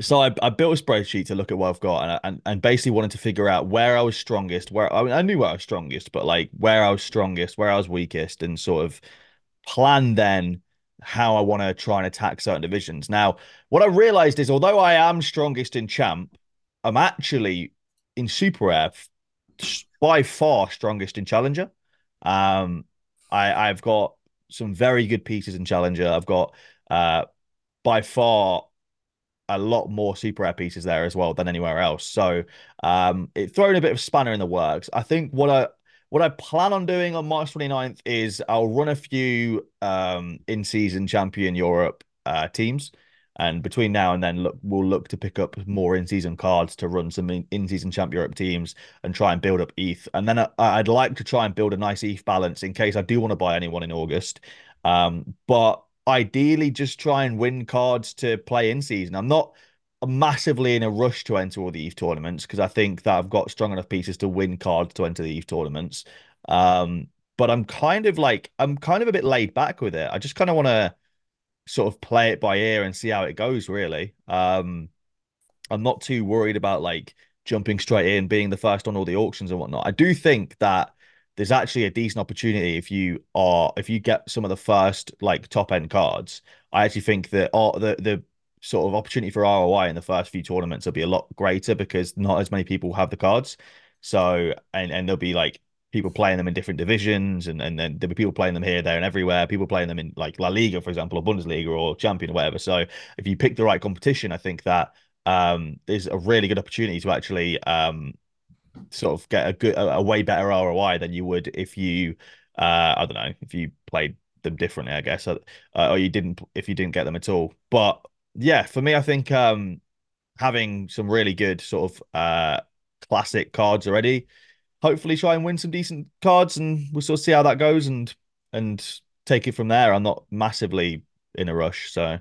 Speaker 1: so I, I built a spreadsheet to look at what I've got and, and and basically wanted to figure out where I was strongest, where I, mean, I knew where I was strongest, but like where I was strongest, where I was weakest, and sort of plan then how I want to try and attack certain divisions. Now, what I realized is although I am strongest in champ, I'm actually in super rare by far strongest in challenger. Um, I I've got some very good pieces in challenger. I've got uh by far a lot more super rare pieces there as well than anywhere else. So um it thrown a bit of spanner in the works. I think what I what I plan on doing on March 29th is I'll run a few um in-season champion Europe uh teams. And between now and then, look, we'll look to pick up more in-season cards to run some in-season Champ Europe teams and try and build up ETH. And then I, I'd like to try and build a nice ETH balance in case I do want to buy anyone in August. Um, but ideally, just try and win cards to play in season. I'm not massively in a rush to enter all the ETH tournaments because I think that I've got strong enough pieces to win cards to enter the ETH tournaments. Um, but I'm kind of like I'm kind of a bit laid back with it. I just kind of want to sort of play it by ear and see how it goes really um i'm not too worried about like jumping straight in being the first on all the auctions and whatnot i do think that there's actually a decent opportunity if you are if you get some of the first like top end cards i actually think that all the the sort of opportunity for roi in the first few tournaments will be a lot greater because not as many people have the cards so and and there'll be like people playing them in different divisions and, and then there'll be people playing them here, there, and everywhere. People playing them in like La Liga, for example, or Bundesliga or Champion or whatever. So if you pick the right competition, I think that um, there's a really good opportunity to actually um, sort of get a good, a, a, way better ROI than you would if you, uh, I don't know, if you played them differently, I guess, uh, or you didn't, if you didn't get them at all. But yeah, for me, I think um, having some really good sort of uh, classic cards already hopefully try and win some decent cards and we'll sort of see how that goes and and take it from there. I'm not massively in a rush, so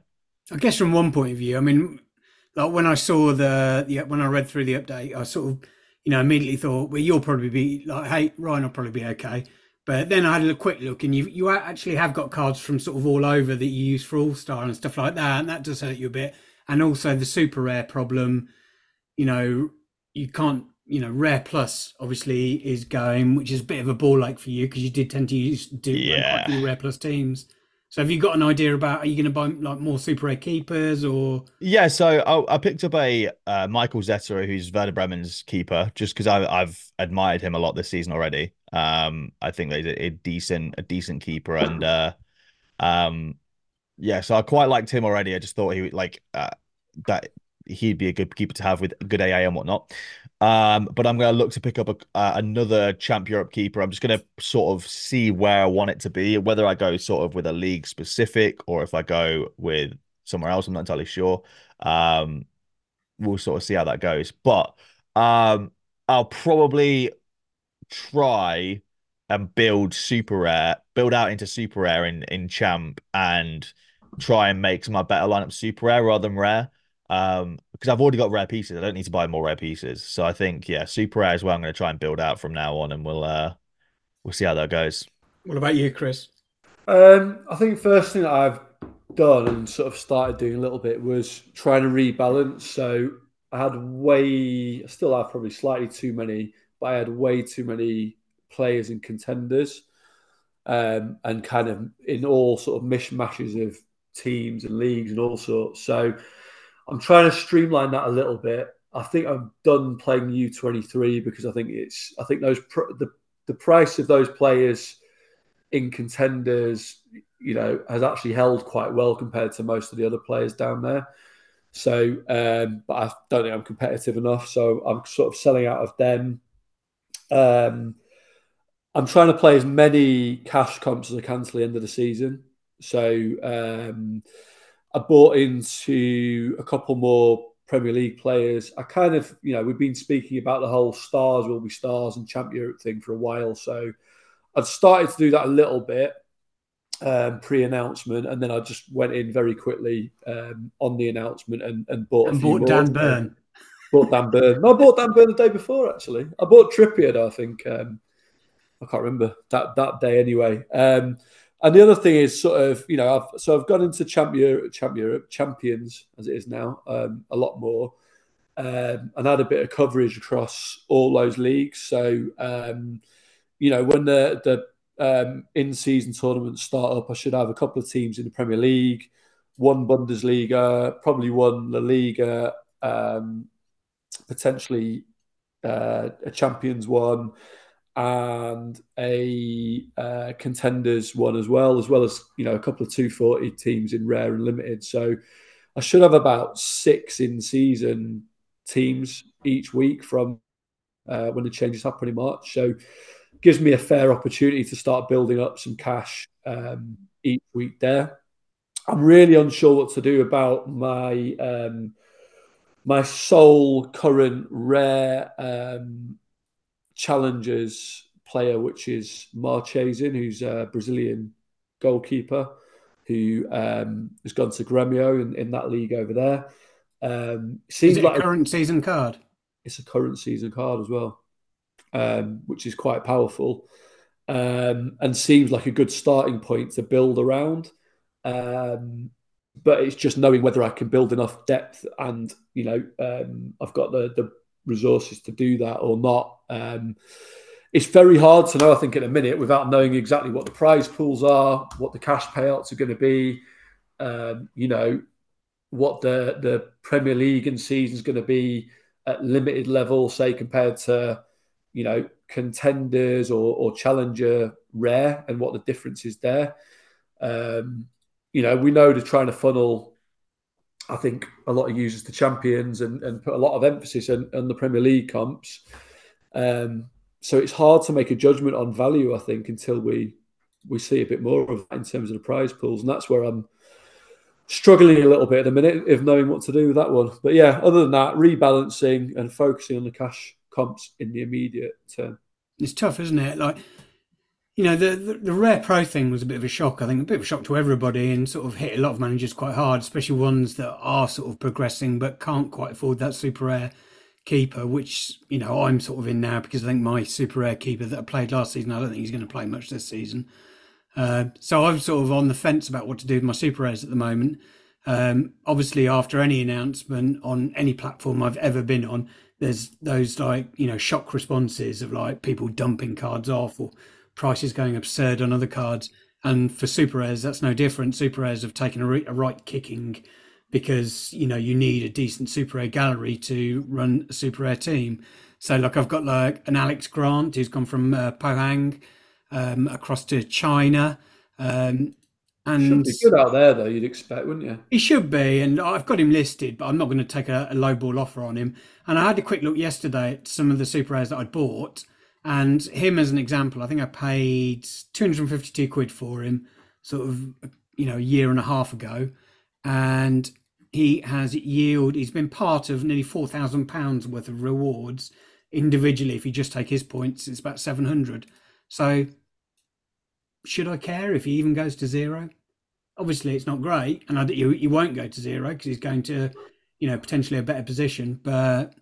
Speaker 3: I guess from one point of view, I mean, like when I saw the yeah when I read through the update, I sort of you know immediately thought, well, you'll probably be like, hey, Ryan will probably be okay. But then I had a quick look, and you you actually have got cards from sort of all over that you use for All Star and stuff like that, and that does hurt you a bit. And also the super rare problem, you know, you can't, you know, rare plus obviously is going, which is a bit of a ball like for you because you did tend to use do
Speaker 1: Yeah.
Speaker 3: quite a few rare plus teams. So have you got an idea about are you going to buy like more super rare keepers or
Speaker 1: Yeah, so I, I picked up a uh, Michael Zetterer, who's Werder Bremen's keeper, just because I've admired him a lot this season already. Um, I think that he's a, a decent, a decent keeper, and uh, um, yeah, so I quite liked him already. I just thought he would like uh, that he'd be a good keeper to have with good AA and whatnot. Um, but I'm going to look to pick up a, uh, another Champ Europe keeper. I'm just going to sort of see where I want it to be, whether I go sort of with a league specific or if I go with somewhere else. I'm not entirely sure. Um, we'll sort of see how that goes. But um, I'll probably try and build super rare, build out into super rare in in champ, and try and make my better lineup super rare rather than rare. Um, because I've already got rare pieces. I don't need to buy more rare pieces. So I think yeah, super rare is where I'm going to try and build out from now on, and we'll uh we'll see how that goes.
Speaker 3: what about you, Chris?
Speaker 2: Um, I think first thing that I've done and sort of started doing a little bit was trying to rebalance. So I had way, I still have probably slightly too many, but I had way too many players and contenders, um, and kind of in all sort of mishmashes of teams and leagues and all sorts. So I'm trying to streamline that a little bit. I think I'm done playing U23 because I think it's, I think those pr- the the price of those players in contenders, you know, has actually held quite well compared to most of the other players down there. So, um, but I don't think I'm competitive enough. So I'm sort of selling out of them. Um, I'm trying to play as many cash comps as I can to the end of the season. So um, I bought into a couple more Premier League players. I kind of, you know, we've been speaking about the whole stars will be stars and Champ Europe thing for a while. So I'd started to do that a little bit um, pre-announcement, and then I just went in very quickly um, on the announcement and, and bought.
Speaker 3: And
Speaker 2: a few
Speaker 3: bought
Speaker 2: more.
Speaker 3: Dan Burn.
Speaker 2: Bought Dan Burn. No, I bought Dan Burn the day before. Actually, I bought Trippier. I think um, I can't remember that that day anyway. Um, and the other thing is sort of you know I've so I've gone into Champ Europe, Champ Europe champions as it is now um, a lot more. Um, and had a bit of coverage across all those leagues. So, um, you know, when the the um, in-season tournaments start up, I should have a couple of teams in the Premier League, one Bundesliga, probably one La Liga, um, potentially uh, a Champions one, and a uh, Contenders one as well, as well as you know a couple of 240 teams in Rare and Limited. So I should have about six in-season teams each week from uh, when the changes happen in March. So gives me a fair opportunity to start building up some cash um, each week there. I'm really unsure what to do about my um, my sole current rare um, challengers player, which is Marchesin, who's a Brazilian goalkeeper who um, has gone to Gremio in, in that league over there. Um, seems like
Speaker 3: a current season card?
Speaker 2: it's a current season card as well, um, which is quite powerful um, and seems like a good starting point to build around. Um, but it's just knowing whether I can build enough depth and you know um, I've got the the resources to do that or not. Um, it's very hard to know, I think, in a minute without knowing exactly what the prize pools are, what the cash payouts are going to be, um, you know, what the the Premier League and season is going to be at limited level, say compared to you know contenders or, or challenger rare, and what the difference is there. Um, you know, we know they're trying to funnel. I think a lot of users to champions and, and put a lot of emphasis on, on the Premier League comps. Um, so it's hard to make a judgment on value, I think, until we we see a bit more of that in terms of the prize pools, and that's where I'm struggling a little bit at the minute of knowing what to do with that one. But yeah, other than that, rebalancing and focusing on the cash comps in the immediate term.
Speaker 3: It's tough, isn't it? Like you know, the, the, the rare pro thing was a bit of a shock. I think a bit of a shock to everybody, and sort of hit a lot of managers quite hard, especially ones that are sort of progressing but can't quite afford that super rare keeper. Which you know I'm sort of in now because I think my super rare keeper that I played last season, I don't think he's going to play much this season. Uh, so I'm sort of on the fence about what to do with my super rares at the moment. Um, obviously, after any announcement on any platform I've ever been on, there's those like you know shock responses of like people dumping cards off or prices going absurd on other cards. And for super rares, that's no different. Super rares have taken a, re- a right kicking because you know you need a decent super rare gallery to run a super rare team. So like I've got like an Alex Grant who's gone from uh, Pohang um, across to China. Um, and
Speaker 2: should be good out there though. You'd expect, wouldn't you?
Speaker 3: He should be, and I've got him listed, but I'm not going to take a, a low ball offer on him. And I had a quick look yesterday at some of the super rares that I'd bought, and him as an example, I think I paid 252 quid for him, sort of, you know, a year and a half ago. And he has yield, he's been part of nearly £4,000 worth of rewards individually. If you just take his points, it's about 700. So should I care if he even goes to zero? Obviously, it's not great, and I, you, you won't go to zero because he's going to, you know, potentially a better position. But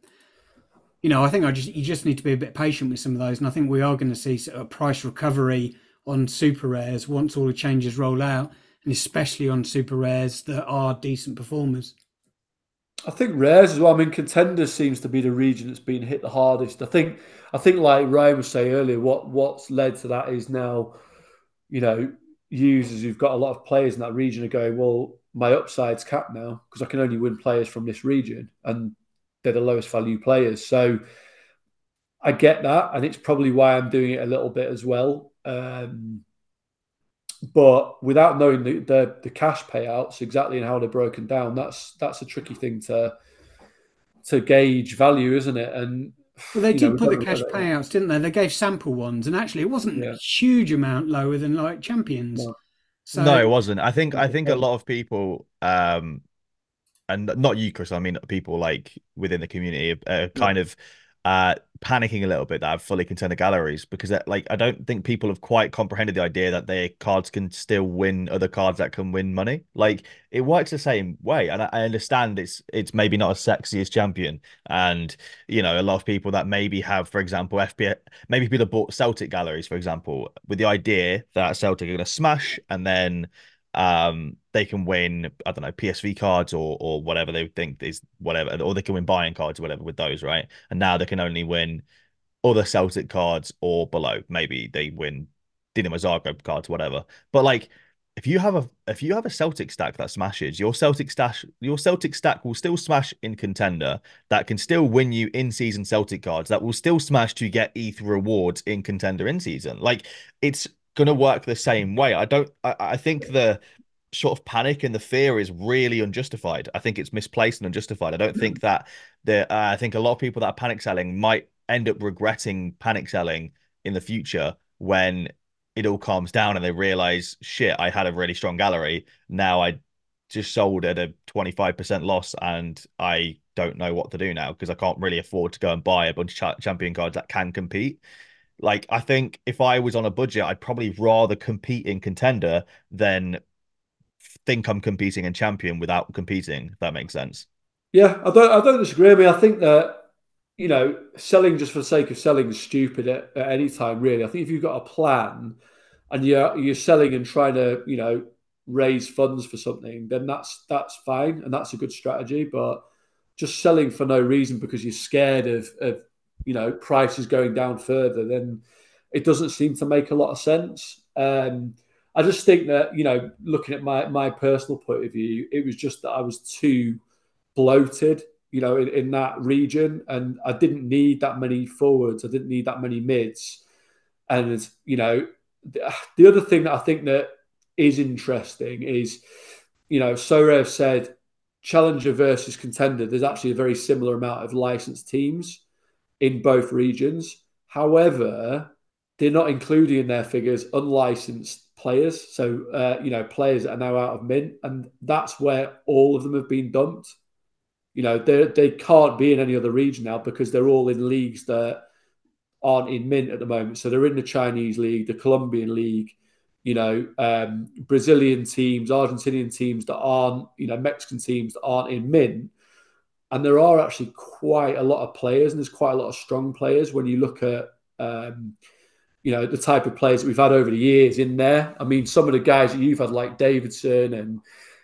Speaker 3: you know, I think I just you just need to be a bit patient with some of those, and I think we are going to see a price recovery on super rares once all the changes roll out, and especially on super rares that are decent performers.
Speaker 2: I think rares as well. I mean, contenders seems to be the region that's been hit the hardest. I think, I think, like Ryan was saying earlier, what what's led to that is now, you know, users who've got a lot of players in that region are going, well, my upside's capped now because I can only win players from this region, and they're the lowest value players. So I get that, and it's probably why I'm doing it a little bit as well. Um, but without knowing the, the, the cash payouts exactly and how they're broken down, that's that's a tricky thing to to gauge value, isn't it? And
Speaker 3: well, they did know, put the cash payouts, didn't they? They gave sample ones, and actually, it wasn't yeah. a huge amount lower than like champions.
Speaker 1: No. So, no, it wasn't. I think I think a lot of people um, and not you, Chris. I mean, people like within the community are kind yeah. of uh, panicking a little bit that have fully contender galleries because that, like I don't think people have quite comprehended the idea that their cards can still win other cards that can win money. Like it works the same way, and I, I understand it's it's maybe not as sexy as champion, and you know a lot of people that maybe have, for example, FPL, maybe people bought Celtic galleries, for example, with the idea that Celtic are going to smash and then um, they can win, I don't know, PSV cards or or whatever they think is whatever, or they can win buying cards or whatever with those, right? And now they can only win other Celtic cards or below. Maybe they win Dinamo Zagreb cards, whatever. But like if you have a if you have a Celtic stack that smashes, your Celtic stash your Celtic stack will still smash in contender. That can still win you in season Celtic cards. That will still smash to get ETH rewards in contender in season. Like it's going to work the same way. I don't. I, I think the sort of panic and the fear is really unjustified. I think it's misplaced and unjustified. I don't think that the. Uh, I think a lot of people that are panic selling might end up regretting panic selling in the future when it all calms down and they realize, shit, I had a really strong gallery. Now I just sold at a 25% loss and I don't know what to do now because I can't really afford to go and buy a bunch of champion cards that can compete. Like I think if I was on a budget, I'd probably rather compete in contender than think I'm competing in champion without competing. If that makes sense.
Speaker 2: Yeah, I don't. I don't disagree. I mean, I think that you know, selling just for the sake of selling is stupid at, at any time. Really, I think if you've got a plan and you're you're selling and trying to you know raise funds for something, then that's that's fine and that's a good strategy. But just selling for no reason because you're scared of, of you know prices going down further, then it doesn't seem to make a lot of sense. Um, I just think that you know, looking at my my personal point of view, it was just that I was too bloated, you know, in, in that region, and I didn't need that many forwards. I didn't need that many mids, and you know, the, the other thing that I think that is interesting is, you know, Sorare said challenger versus contender. There's actually a very similar amount of licensed teams in both regions. However, they're not including in their figures unlicensed players. So, uh, you know, players that are now out of mint. And that's where all of them have been dumped. You know, they, can't be in any other region now because they're all in leagues that aren't in mint at the moment. So they're in the Chinese league, the Colombian league, you know, um, Brazilian teams, Argentinian teams that aren't, you know, Mexican teams that aren't in mint. And there are actually quite a lot of players, and there's quite a lot of strong players when you look at, um, you know, the type of players that we've had over the years in there. I mean, some of the guys that you've had, like Davidson, and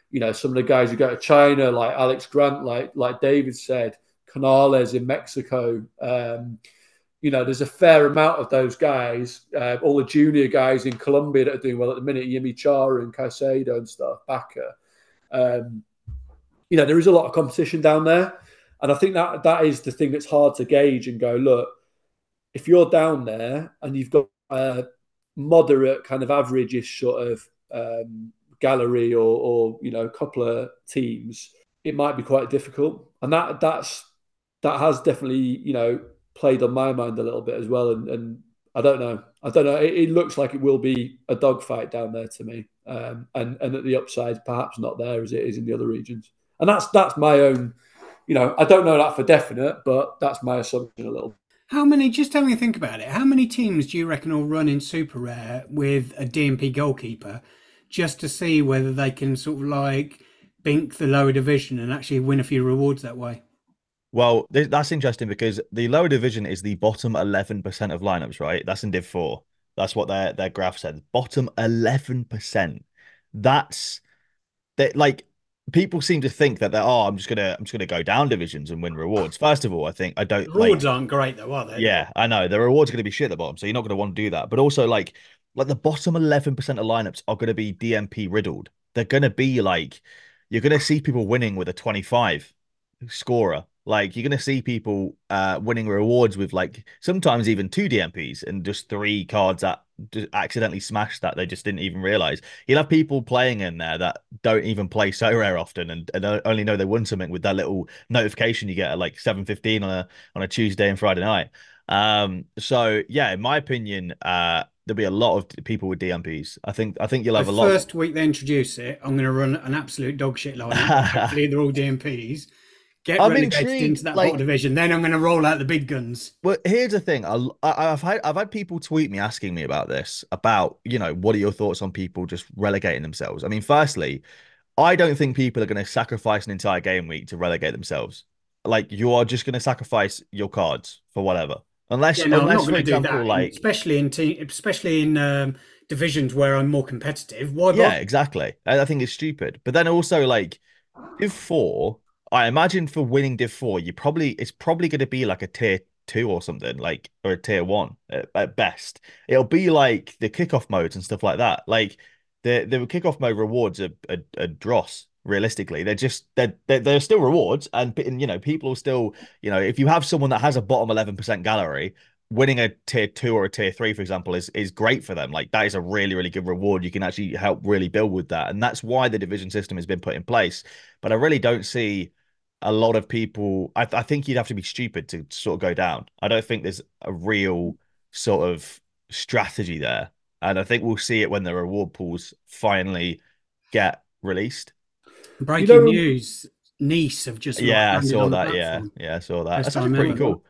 Speaker 2: you know, some of the guys who go to China, like Alex Grant, like like David said, Canales in Mexico. Um, you know, there's a fair amount of those guys, uh, all the junior guys in Colombia that are doing well at the minute, Yimmy Chara and Caicedo and stuff, Backer. Um, you know, there is a lot of competition down there. And I think that that is the thing that's hard to gauge and go, look, if you're down there and you've got a moderate kind of average-ish sort of um, gallery or, or, you know, a couple of teams, it might be quite difficult. And that that's that has definitely, you know, played on my mind a little bit as well. And, and I don't know. I don't know. It, it, looks like it will be a dogfight down there to me. Um, and and at the upside, perhaps not there as it is in the other regions. And that's that's my own. You know, I don't know that for definite, but that's my assumption a little.
Speaker 3: How many? Just tell me think about it. How many teams do you reckon will run in Super Rare with a DMP goalkeeper, just to see whether they can sort of like bink the lower division and actually win a few rewards that way?
Speaker 1: Well, th- that's interesting because the lower division is the bottom 11% of lineups, right? That's in Div 4. That's what their their graph said. Bottom 11%. That's that like people seem to think that they're oh, I'm just gonna I'm just gonna go down divisions and win rewards. First of all, I think I don't
Speaker 3: the rewards like, aren't great though, are they?
Speaker 1: Yeah, I know. The rewards are gonna be shit at the bottom, so you're not gonna want to do that. But also like like the bottom 11% of lineups are gonna be DMP riddled. They're gonna be like you're gonna see people winning with a 25 scorer like you're going to see people uh, winning rewards with like sometimes even two DMPs and just three cards that accidentally smashed that they just didn't even realize. You'll have people playing in there that don't even play Sorare often and, and only know they won something with that little notification you get at like 7.15 on a on a Tuesday and Friday night. Um, so yeah, in my opinion, uh, there'll be a lot of people with DMPs. I think I think you'll have
Speaker 3: the
Speaker 1: a lot.
Speaker 3: First week they introduce it, I'm going to run an absolute dog shit line. Hopefully they're all DMPs get I'm relegated intrigued, into that like, division. Then I'm going to roll out the big guns.
Speaker 1: Well, here's the thing: I, have had I've had people tweet me asking me about this, about you know, what are your thoughts on people just relegating themselves? I mean, firstly, I don't think people are going to sacrifice an entire game week to relegate themselves. Like you are just going to sacrifice your cards for whatever, unless yeah, no, unless for example, like
Speaker 3: especially in te- especially in. Um, divisions where I'm more competitive. Why?
Speaker 1: Yeah, exactly. I, I think it's stupid. But then also like, if four I imagine for winning Div Four, you probably it's probably going to be like a tier two or something, like or a tier one at, at, best. It'll be like the kickoff modes and stuff like that. Like the the kickoff mode rewards are a, a dross. Realistically, they're just they're, they're still rewards, and you know people still you know if you have someone that has a bottom eleven percent gallery, winning a tier two or a tier three, for example, is is great for them. Like that is a really, really good reward. You can actually help really build with that. And that's why the division system has been put in place. But I really don't see a lot of people I, I, think you'd have to be stupid to sort of go down. I don't think there's a real sort of strategy there. And i think we'll see it when the reward pools finally get released.
Speaker 3: Breaking you know, news nice have just
Speaker 1: yeah i saw that yeah. yeah i saw that. First that's pretty ever. cool.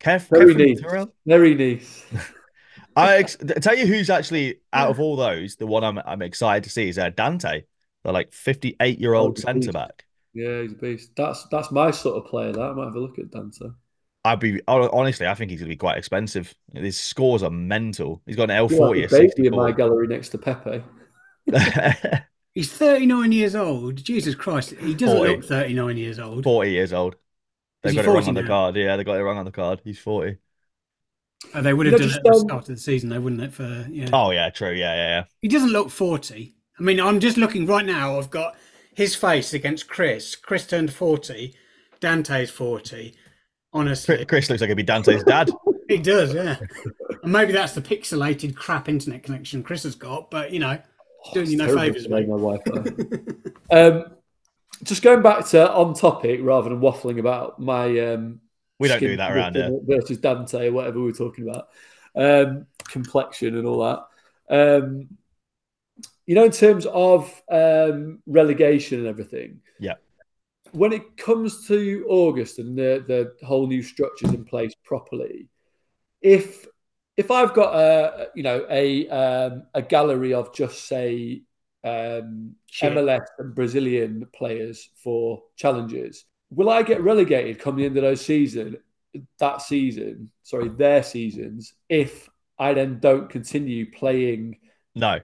Speaker 2: Kev, very nice. Very nice.
Speaker 1: I ex- tell you who's actually out of all those the one i'm, I'm excited to see is uh, dante the like 58 year old oh, centre back
Speaker 2: yeah, he's a beast. That's that's my sort of player. That I might have a look at Dante.
Speaker 1: I'd be honestly, I think he's gonna be quite expensive. His scores are mental. He's got an L forty.
Speaker 2: Basically, in my gallery next to Pepe.
Speaker 3: he's thirty nine years old. Jesus Christ, he doesn't 40. look thirty nine years old.
Speaker 1: Forty years old. They got it wrong on the card. Yeah, they got it wrong on the card. He's forty.
Speaker 3: Oh, they would have done it at the um, start of the season, though, wouldn't it? For yeah.
Speaker 1: Oh yeah, true. Yeah, yeah, yeah.
Speaker 3: He doesn't look forty. I mean, I'm just looking right now. I've got his face against Chris. Chris turned 40. Dante's 40. Honestly.
Speaker 1: Chris looks like he'd be Dante's dad.
Speaker 3: he does, yeah. and maybe that's the pixelated crap internet connection Chris has got, but you know, doing you no favours.
Speaker 2: My Wi-Fi. um, just going back to on topic rather than waffling about my um,
Speaker 1: we don't do that around here
Speaker 2: versus Dante or whatever we are talking about um, complexion and all that. Um, you know, in terms of um, relegation and everything.
Speaker 1: Yeah.
Speaker 2: When it comes to August and the, the whole new structures in place properly, if if I've got a you know a um, a gallery of just say um, MLS and Brazilian players for challenges, will I get relegated come the end of those season? That season, sorry, their seasons, if I then don't continue playing.
Speaker 1: No.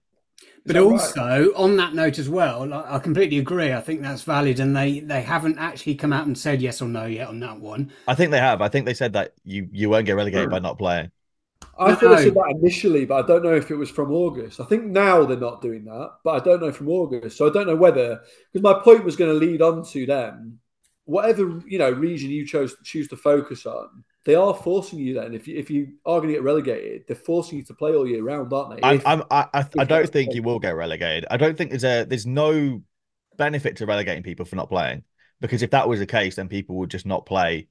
Speaker 3: But also right? on that note as well, I completely agree. I think that's valid, and they they haven't actually come out and said yes or no yet on that one.
Speaker 1: I think they have. I think they said that you you won't get relegated hmm. by not playing.
Speaker 2: I thought they said that initially, but I don't know if it was from August. I think now they're not doing that, but I don't know from August. So I don't know whether because my point was going to lead on to them. Whatever you know region you chose choose to focus on, they are forcing you then. If you if you are going to get relegated, they're forcing you to play all year round, aren't they?
Speaker 1: I'm, if, I, I, I don't think you will get relegated. I don't think there's a there's no benefit to relegating people for not playing because if that was the case, then people would just not play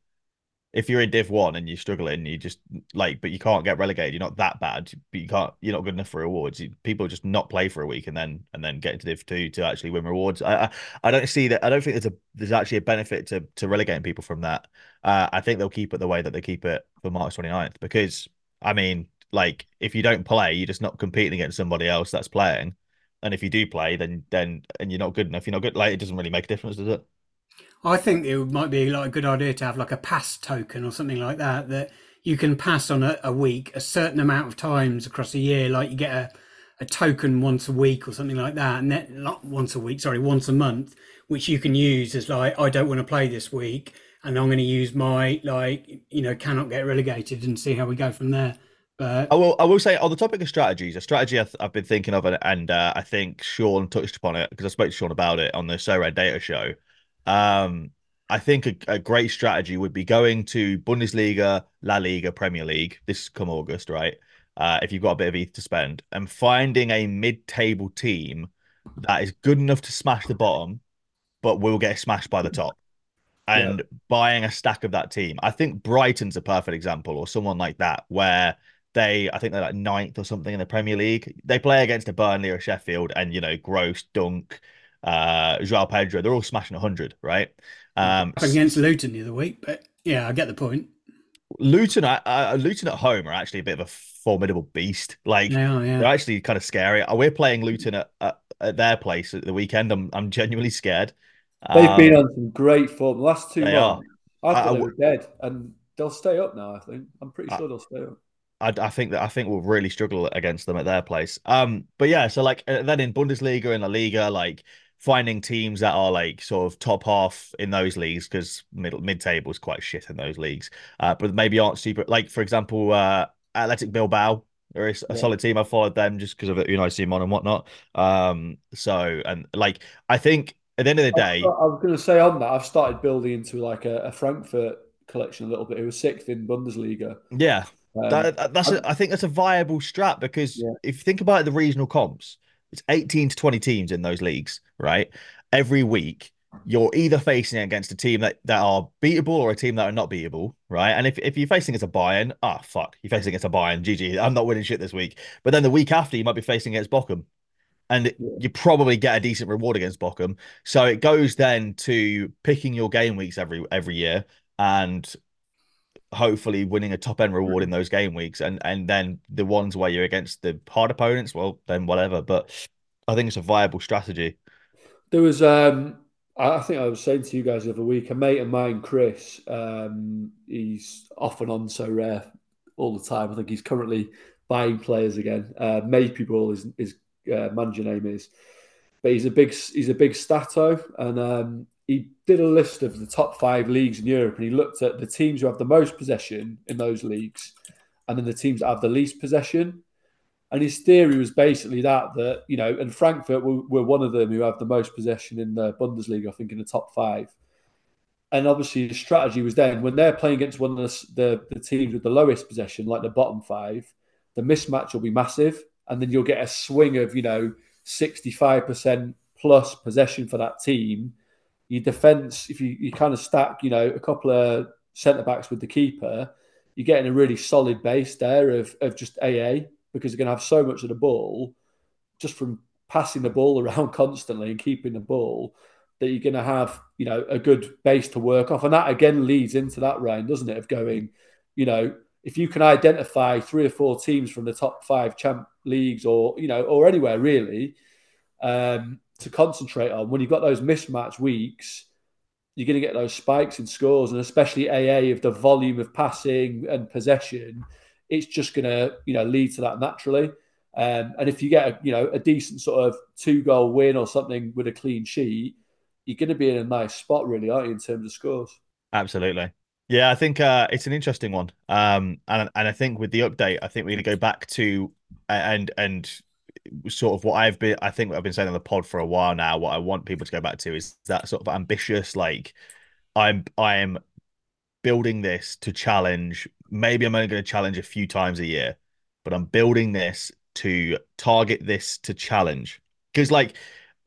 Speaker 1: if you're in Div One and you're struggling, you just like, but you can't get relegated. You're not that bad, but you can't. You're not good enough for rewards. People just not play for a week and then and then get into Div Two to actually win rewards. I, I, I don't see that. I don't think there's a there's actually a benefit to to relegating people from that. Uh, I think they'll keep it the way that they keep it for March 29th because I mean, like if you don't play, you're just not competing against somebody else that's playing. And if you do play, then then and you're not good enough, you're not good. Like it doesn't really make a difference, does it?
Speaker 3: I think it might be like a good idea to have like a pass token or something like that that you can pass on a, a week a certain amount of times across a year. Like you get a, a token once a week or something like that, and then not once a week, sorry, once a month, which you can use as like I don't want to play this week, and I'm going to use my like you know cannot get relegated and see how we go from there. But
Speaker 1: I will. I will say on the topic of strategies, a strategy I have been thinking of, and, and uh, I think Sean touched upon it because I spoke to Sean about it on the SorareData show. Um, I think a, a, great strategy would be going to Bundesliga, La Liga, Premier League this come August, right? Uh, if you've got a bit of ETH to spend, and finding a mid-table team that is good enough to smash the bottom, but will get smashed by the top, and yeah. buying a stack of that team. I think Brighton's a perfect example, or someone like that, where they, I think they're like ninth or something in the Premier League. They play against a Burnley or Sheffield, and you know, Gross, Dunk, uh, Joao Pedro, they're all smashing 100, right?
Speaker 3: Um, against Luton the other week, but yeah, I get the point.
Speaker 1: Luton, uh, Luton at home are actually a bit of a formidable beast. Like they are, yeah. they're actually kind of scary. Uh, we're playing Luton at, at, at, their place at the weekend. I'm I'm genuinely scared.
Speaker 2: They've um, been on some great form the last two months. I thought I, they were dead, and they'll stay up now. I think I'm pretty sure they'll stay up.
Speaker 1: I, I, think that I think we'll really struggle against them at their place. Um, but yeah, so like uh, then in Bundesliga and La Liga, like finding teams that are like sort of top half in those leagues because middle mid table is quite shit in those leagues. Uh, but maybe aren't super like for example, uh, Athletic Bilbao. They're a, yeah. solid team. I followed them just because of know, Simon and whatnot. Um, so and like I think at the end of the day, I,
Speaker 2: I was going to say on that I've started building into like a, a Frankfurt collection a little bit. It was sixth in Bundesliga.
Speaker 1: Yeah, um, that, that's a, I think that's a viable strat because yeah. if you think about the regional comps, it's 18 to 20 teams in those leagues, right? Every week, you're either facing against a team that, that are beatable or a team that are not beatable, right? And if, if you're facing against a Bayern, ah, oh, fuck, you're facing against a Bayern, GG, I'm not winning shit this week. But then the week after, you might be facing against Bochum. And you probably get a decent reward against Bochum. So it goes then to picking your game weeks every every year and hopefully winning a top end reward in those game weeks and and then the ones where you're against the hard opponents well then whatever but i think it's a viable strategy.
Speaker 2: There was um i think i was saying to you guys the other week a mate of mine chris um he's off and on Sorare all the time. I think he's currently buying players again. Uh ball is his uh, manager name is but he's a big he's a big stato and um he did a list of the top five leagues in Europe and he looked at the teams who have the most possession in those leagues and then the teams that have the least possession. And his theory was basically that, that you know, and Frankfurt were, were one of them who have the most possession in the Bundesliga, I think, in the top five. And obviously, the strategy was then when they're playing against one of the, the, the teams with the lowest possession, like the bottom five, the mismatch will be massive. And then you'll get a swing of, you know, 65% plus possession for that team your defence, if you, you kind of stack, you know, a couple of centre backs with the keeper, you're getting a really solid base there of, of just AA because you're going to have so much of the ball just from passing the ball around constantly and keeping the ball that you're going to have, you know, a good base to work off. And that again leads into that round, doesn't it? Of going, you know, if you can identify three or four teams from the top five champ leagues or you know or anywhere really um, to concentrate on when you've got those mismatch weeks you're going to get those spikes in scores and especially aa of the volume of passing and possession it's just going to you know lead to that naturally um, and if you get a you know a decent sort of two goal win or something with a clean sheet you're going to be in a nice spot really aren't you in terms of scores
Speaker 1: Absolutely. Yeah, I think uh, it's an interesting one. Um, and and I think with the update, I think we're going to go back to and and sort of what I've been. I think I've been saying on the pod for a while now. What I want people to go back to is that sort of ambitious, like I'm I'm building this to challenge. Maybe I'm only going to challenge a few times a year, but I'm building this to target this to challenge because like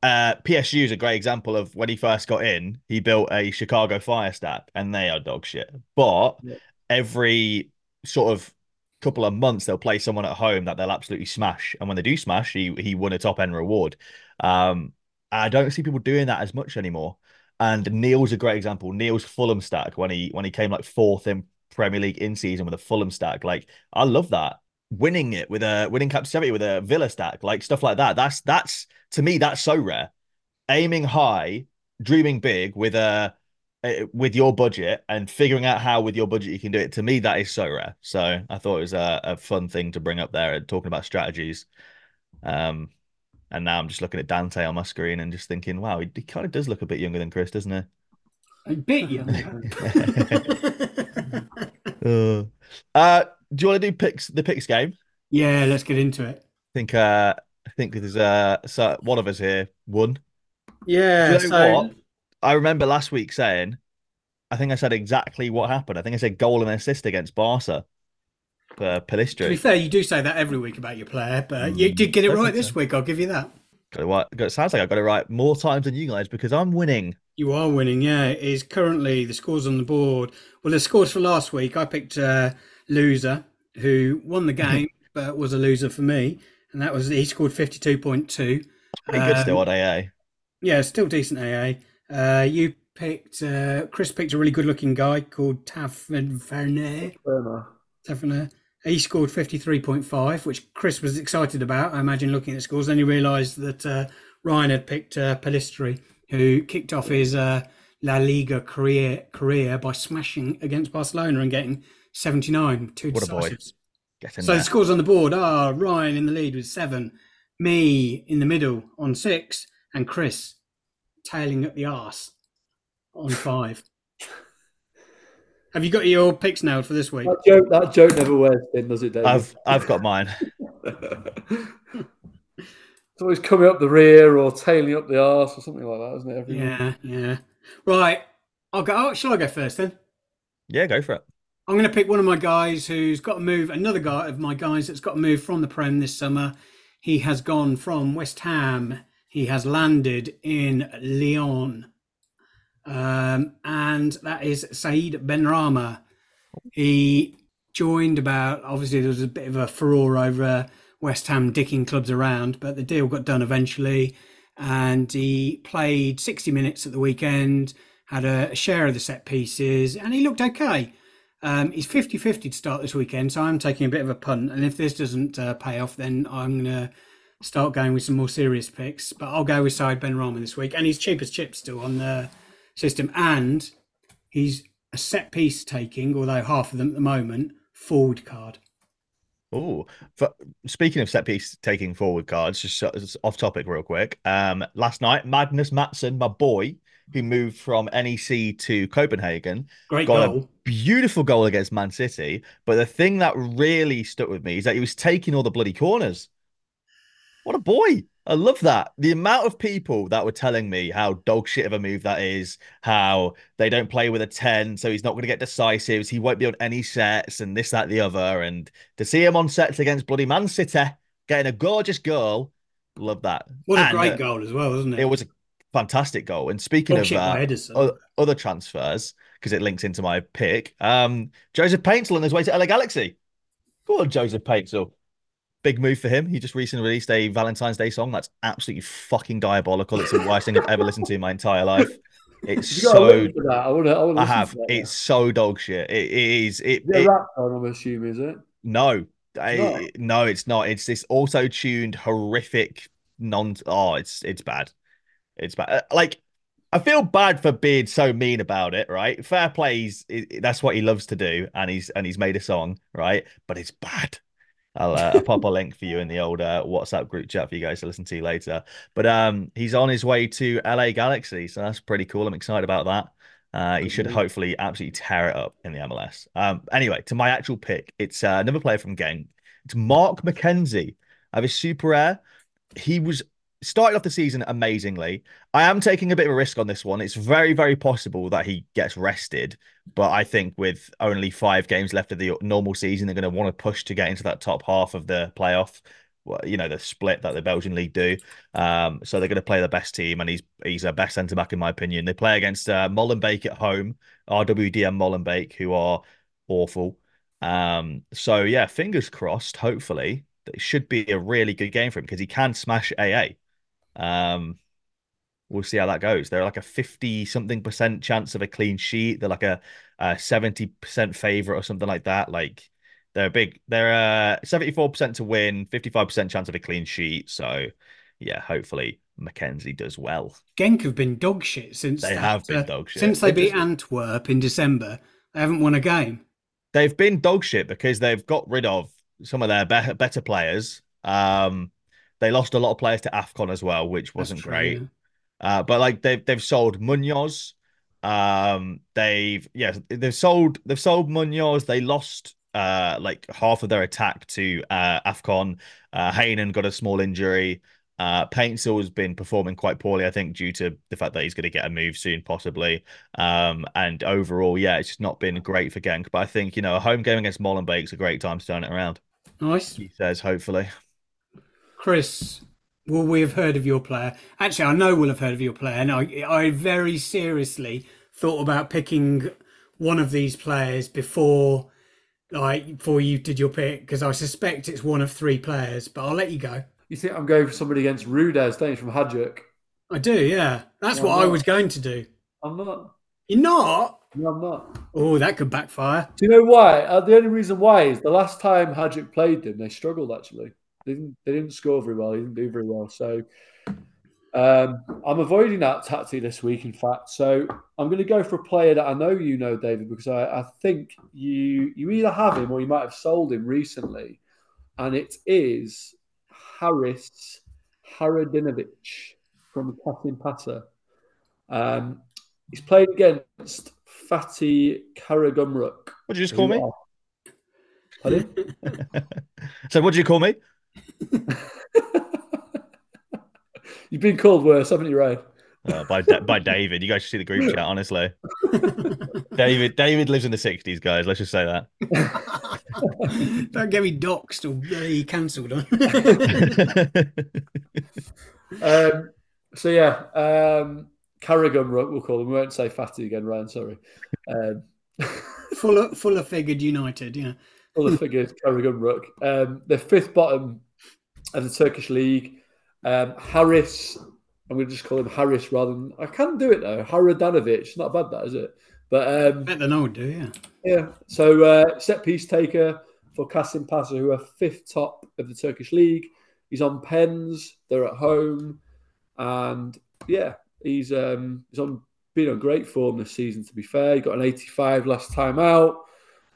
Speaker 1: uh, PSG is a great example of when he first got in, he built a Chicago Fire stack, and they are dog shit. But
Speaker 2: Yeah.
Speaker 1: every sort of couple of months, they'll play someone at home that they'll absolutely smash, and when they do smash, he he won a top end reward. Um, I don't see people doing that as much anymore. And Neil's a great example. Neil's Fulham stack when he when he came like fourth in Premier League in season with a Fulham stack, like I love that. Winning it with a winning captivity with a Villa stack, like stuff like that. That's that's to me that's so rare. Aiming high, dreaming big with a with your budget and figuring out how with your budget you can do it. To me, that is so rare. So I thought it was a, a fun thing to bring up there and talking about strategies. Um, and now I'm just looking at Dante on my screen and just thinking, wow, he, he kind of does look a bit younger than Chris, doesn't he?
Speaker 3: A bit young.
Speaker 1: Uh, uh, do you want to do picks the picks game?
Speaker 3: yeah, let's get into it.
Speaker 1: I think uh I think there's uh so one of us here won.
Speaker 3: Yeah,
Speaker 1: you know
Speaker 3: so
Speaker 1: what? I remember last week saying, I think I said exactly what happened. I think I said goal and assist against Barca for
Speaker 3: to be fair, you do say that every week about your player, but you
Speaker 1: Mm,
Speaker 3: did get it right this
Speaker 1: so.
Speaker 3: week. I'll give you that.
Speaker 1: Got it right. It sounds like I got it right more times than you guys because I'm winning.
Speaker 3: You are winning, yeah. It is currently the scores on the board. Well, the scores for last week, I picked uh, loser who won the game, but was a loser for me, and that was he scored fifty two point two.
Speaker 1: Pretty good
Speaker 3: Um,
Speaker 1: still on AA.
Speaker 3: Yeah, still decent AA. Uh, you picked uh, Chris picked a really good looking guy called Tavernier.
Speaker 2: Burma.
Speaker 3: Tavernier. He scored 53.5, which Chris was excited about, I imagine, looking at the scores. Then he realised that uh, Ryan had picked uh, Pellistri, who kicked off his uh, La Liga career career by smashing against Barcelona and getting 79, two
Speaker 1: What a boy.
Speaker 3: decisives.
Speaker 1: Get in
Speaker 3: So the scores on the board are Ryan in the lead with seven, me in the middle on six, and Chris tailing at the arse on five. Have you got your picks nailed for this week?
Speaker 2: That joke, that joke never wears thin, does it, David?
Speaker 1: I've I've got mine.
Speaker 2: it's always coming up the rear or tailing up the arse or something like that, isn't it? Every
Speaker 3: Yeah, yeah. Right. I'll go. Oh, shall I go first then?
Speaker 1: Yeah, go for it.
Speaker 3: I'm going to pick one of my guys who's got to move. Another guy of my guys that's got to move from the Prem this summer. He has gone from West Ham. He has landed in Lyon, um, and that is Saeed Benrahma. He joined about. Obviously, there was a bit of a furore over West Ham dicking clubs around, but the deal got done eventually, and he played 60 minutes at the weekend. Had a share of the set pieces, and he looked okay. Um, he's 50 50 to start this weekend, so I'm taking a bit of a punt. And if this doesn't uh, pay off, then I'm going to start going with some more serious picks. But I'll go with Saïd Benrahma this week. And he's cheap as chips still on the system. And he's a set piece taking, although half of them at the moment, forward card.
Speaker 1: Oh, speaking of set piece taking forward cards, just just off topic real quick. Um, last night, Magnus Mattsson, my boy, who moved from NEC to Copenhagen,
Speaker 3: Great
Speaker 1: got
Speaker 3: goal.
Speaker 1: a beautiful goal against Man City. But the thing that really stuck with me is that he was taking all the bloody corners. What a boy! I love that. The amount of people that were telling me how dog shit of a move that is, how they don't play with a 10, so he's not going to get decisives, he won't be on any sets, and this, that, the other. And to see him on sets against bloody Man City, getting a gorgeous goal, love that.
Speaker 3: What a
Speaker 1: And,
Speaker 3: great
Speaker 1: uh,
Speaker 3: goal as well, isn't it?
Speaker 1: It was a fantastic goal. And speaking
Speaker 3: Dog
Speaker 1: of
Speaker 3: shit by headers, so.
Speaker 1: o- other transfers, because it links into my pick, um, Joseph Paintsil on his way to LA Galaxy. Go on, Joseph Paintsil. Big move for him. He just recently released a Valentine's Day song that's absolutely fucking diabolical. It's the worst thing I've ever listened to in my entire life. It's
Speaker 2: You got a
Speaker 1: so.
Speaker 2: I want to. I, wanna
Speaker 1: I have. It's so dog shit. It, it is. It,
Speaker 2: Yeah, rap on, I'm assuming, is it?
Speaker 1: no, I- no, it's not. It's this auto-tuned, horrific non. Oh, it's it's bad. It's bad. Uh, Like I feel bad for being so mean about it. Right? Fair play. He's, i- that's what he loves to do, and he's and he's made a song. Right? But it's bad. I'll, uh, I'll pop a link for you in the old uh, WhatsApp group chat for you guys to listen to later. But um, he's on his way to LA Galaxy, so that's pretty cool. I'm excited about that. Uh, he should hopefully absolutely tear it up in the MLS. Um, anyway, to my actual pick, it's uh, another player from Genk. It's Mark McKenzie. I have a super rare. He was started off the season amazingly. I am taking a bit of a risk on this one. It's very, very possible that he gets rested, but I think with only five games left of the normal season, they're going to want to push to get into that top half of the playoff. You know the split that the Belgian league do. Um, so they're going to play the best team, and he's he's a best centre back in my opinion. They play against uh, Molenbeek at home, RWDM Molenbeek, who are awful. Um, so yeah, fingers crossed. Hopefully, it should be a really good game for him because he can smash AA. Um, we'll see how that goes. They're like a 50 something percent chance of a clean sheet. They're like a, a 70% favorite or something like that. Like they're big, they're uh 74% to win, 55% chance of a clean sheet. So yeah, hopefully McKenzie does well.
Speaker 3: Genk have been dog shit since
Speaker 1: They
Speaker 3: that,
Speaker 1: have been
Speaker 3: uh,
Speaker 1: dog shit.
Speaker 3: since they
Speaker 1: They
Speaker 3: beat
Speaker 1: just-
Speaker 3: Antwerp in December. They haven't won a game.
Speaker 1: They've been dog shit because they've got rid of some of their be- better players. Um, they lost a lot of players to AFCON as well, which wasn't
Speaker 3: true,
Speaker 1: great.
Speaker 3: yeah.
Speaker 1: Uh, but like they've they've sold Munoz. Um, they've yeah they've sold they've sold Munoz. They lost uh like half of their attack to uh Afcon. Uh, Heynen got a small injury. Uh, Paintsil has been performing quite poorly, I think, due to the fact that he's going to get a move soon, possibly. Um, and overall, yeah, it's just not been great for Genk. But I think you know a home game against Molenbeek's a great time to turn it around.
Speaker 3: Nice.
Speaker 1: He says, hopefully.
Speaker 3: Chris, will we have heard of your player? Actually, I know we'll have heard of your player. And I, I very seriously thought about picking one of these players before, like, before you did your pick because I suspect it's one of three players. But I'll let you go.
Speaker 2: You think I'm going for somebody against Rudeš, don't you, from Hajduk?
Speaker 3: I do, yeah. That's
Speaker 2: Why
Speaker 3: what I was going to do.
Speaker 2: I'm not.
Speaker 3: You're not.
Speaker 2: No, I'm not.
Speaker 3: Oh, that could backfire.
Speaker 2: Do you know why? Uh, the only reason why is the last time Hajduk played them, they struggled actually. They didn't, they didn't score very well. They didn't do very well. So um, I'm avoiding that tactic this week, in fact. So I'm going to go for a player that I know you know, David, because I, I think you you either have him or you might have sold him recently. And it is Haris Hajradinović from Kasim Pasa. Um, he's played against Fatih Karagumruk.
Speaker 1: What did you just call me? So, what did you call me?
Speaker 2: You've been called worse, haven't you, Ryan?
Speaker 1: Uh, by Da- by David. You guys should see the group chat. Honestly, David David lives in the '60s, guys. Let's just say that.
Speaker 3: Don't get me doxed or bloody cancelled on.
Speaker 2: Um, so yeah, um, Karagumruk, we'll call him. We won't say Fatty again, Ryan. Sorry. Um,
Speaker 3: full of full of figured United, yeah.
Speaker 2: Other figures, Karagumruk. Um, they're fifth bottom of the Turkish league. Um, Harris, I'm going to just call him Harris rather than I can do it though. Haradanovic, not bad that is it? But um,
Speaker 3: Better would do, yeah.
Speaker 2: Yeah. So uh, set piece taker for Kasim Pasa, who are fifth top of the Turkish league. He's on pens. They're at home, and yeah, he's um, he's on been on great form this season. To be fair, he got an 85 last time out.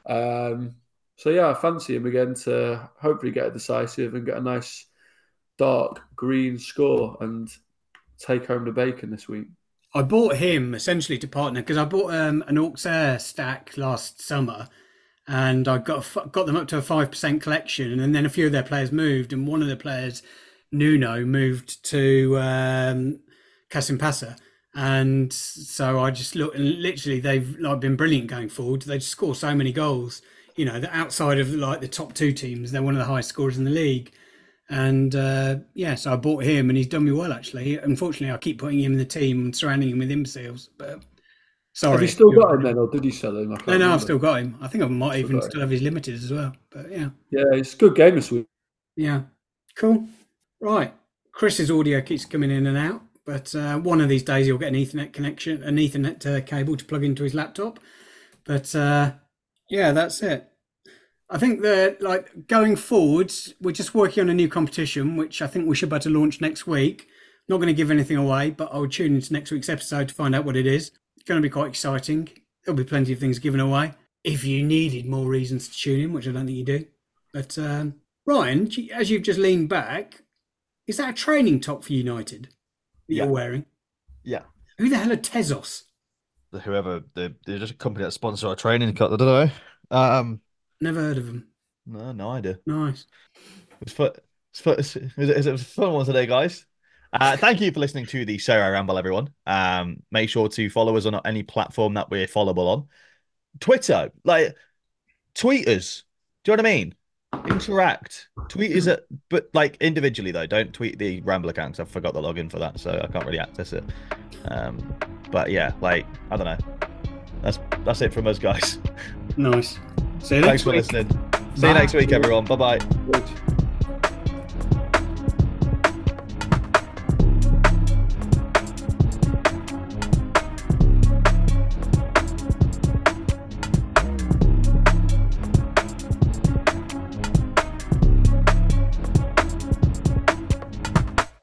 Speaker 2: Um, so yeah, I fancy him again to hopefully get a decisive and get a nice dark green score and take home the bacon this week.
Speaker 3: I bought him essentially to partner because I bought um, an Auxerre stack last summer, and I got got them up to a five percent collection, and then a few of their players moved, and one of the players, Nuno, moved to um, and so I just looked, and literally they've like been brilliant going forward. They score so many goals, you know, that outside of like the top two teams, they're one of the highest scorers in the league. And uh, yeah, so I bought him, and he's done me well actually. Unfortunately, I keep putting him in the team and surrounding him with imbeciles. But sorry,
Speaker 2: Have you still got him then, or did you sell him?
Speaker 3: No, no,
Speaker 2: remember.
Speaker 3: I've still got him. I think I might even still have his limited as well. But yeah,
Speaker 2: Yeah, it's a good game this week.
Speaker 3: yeah, cool. Right, Chris's audio keeps coming in and out, But uh, one of these days he'll get an Ethernet connection, an Ethernet uh, cable to plug into his laptop. But uh, yeah, that's it. I think that like going forwards, we're just working on a new competition, which I think we should be able to launch next week. Not going to give anything away, but I'll tune into next week's episode to find out what it is. It's going to be quite exciting. There'll be plenty of things given away. If you needed more reasons to tune in, which I don't think you do. But um, Ryan, as you've just leaned back, is that a training top for United that
Speaker 1: Yeah.
Speaker 3: you're wearing?
Speaker 1: Yeah.
Speaker 3: Who the hell are Tezos?
Speaker 1: Whoever they're, they're just a company that sponsor our training. cut. I don't know. Um,
Speaker 3: Never heard of them.
Speaker 1: no, no idea.
Speaker 3: Nice.
Speaker 1: It's fun. It's fun. It's, it's, a fun one today, guys. Uh, thank you for listening to the Sorare Ramble, everyone. Um, make sure to follow us on any platform that we're followable on. Twitter, like tweet us. Do you know what I mean? Interact. Tweet is at, but like individually though. Don't tweet the Ramble accounts. I forgot the login for that, so I can't really access it. Um, but yeah, like I don't know. That's that's it from us, guys.
Speaker 3: Nice. See you
Speaker 1: Thanks
Speaker 3: next
Speaker 1: for
Speaker 3: week.
Speaker 1: listening. See you next week, everyone. Bye bye.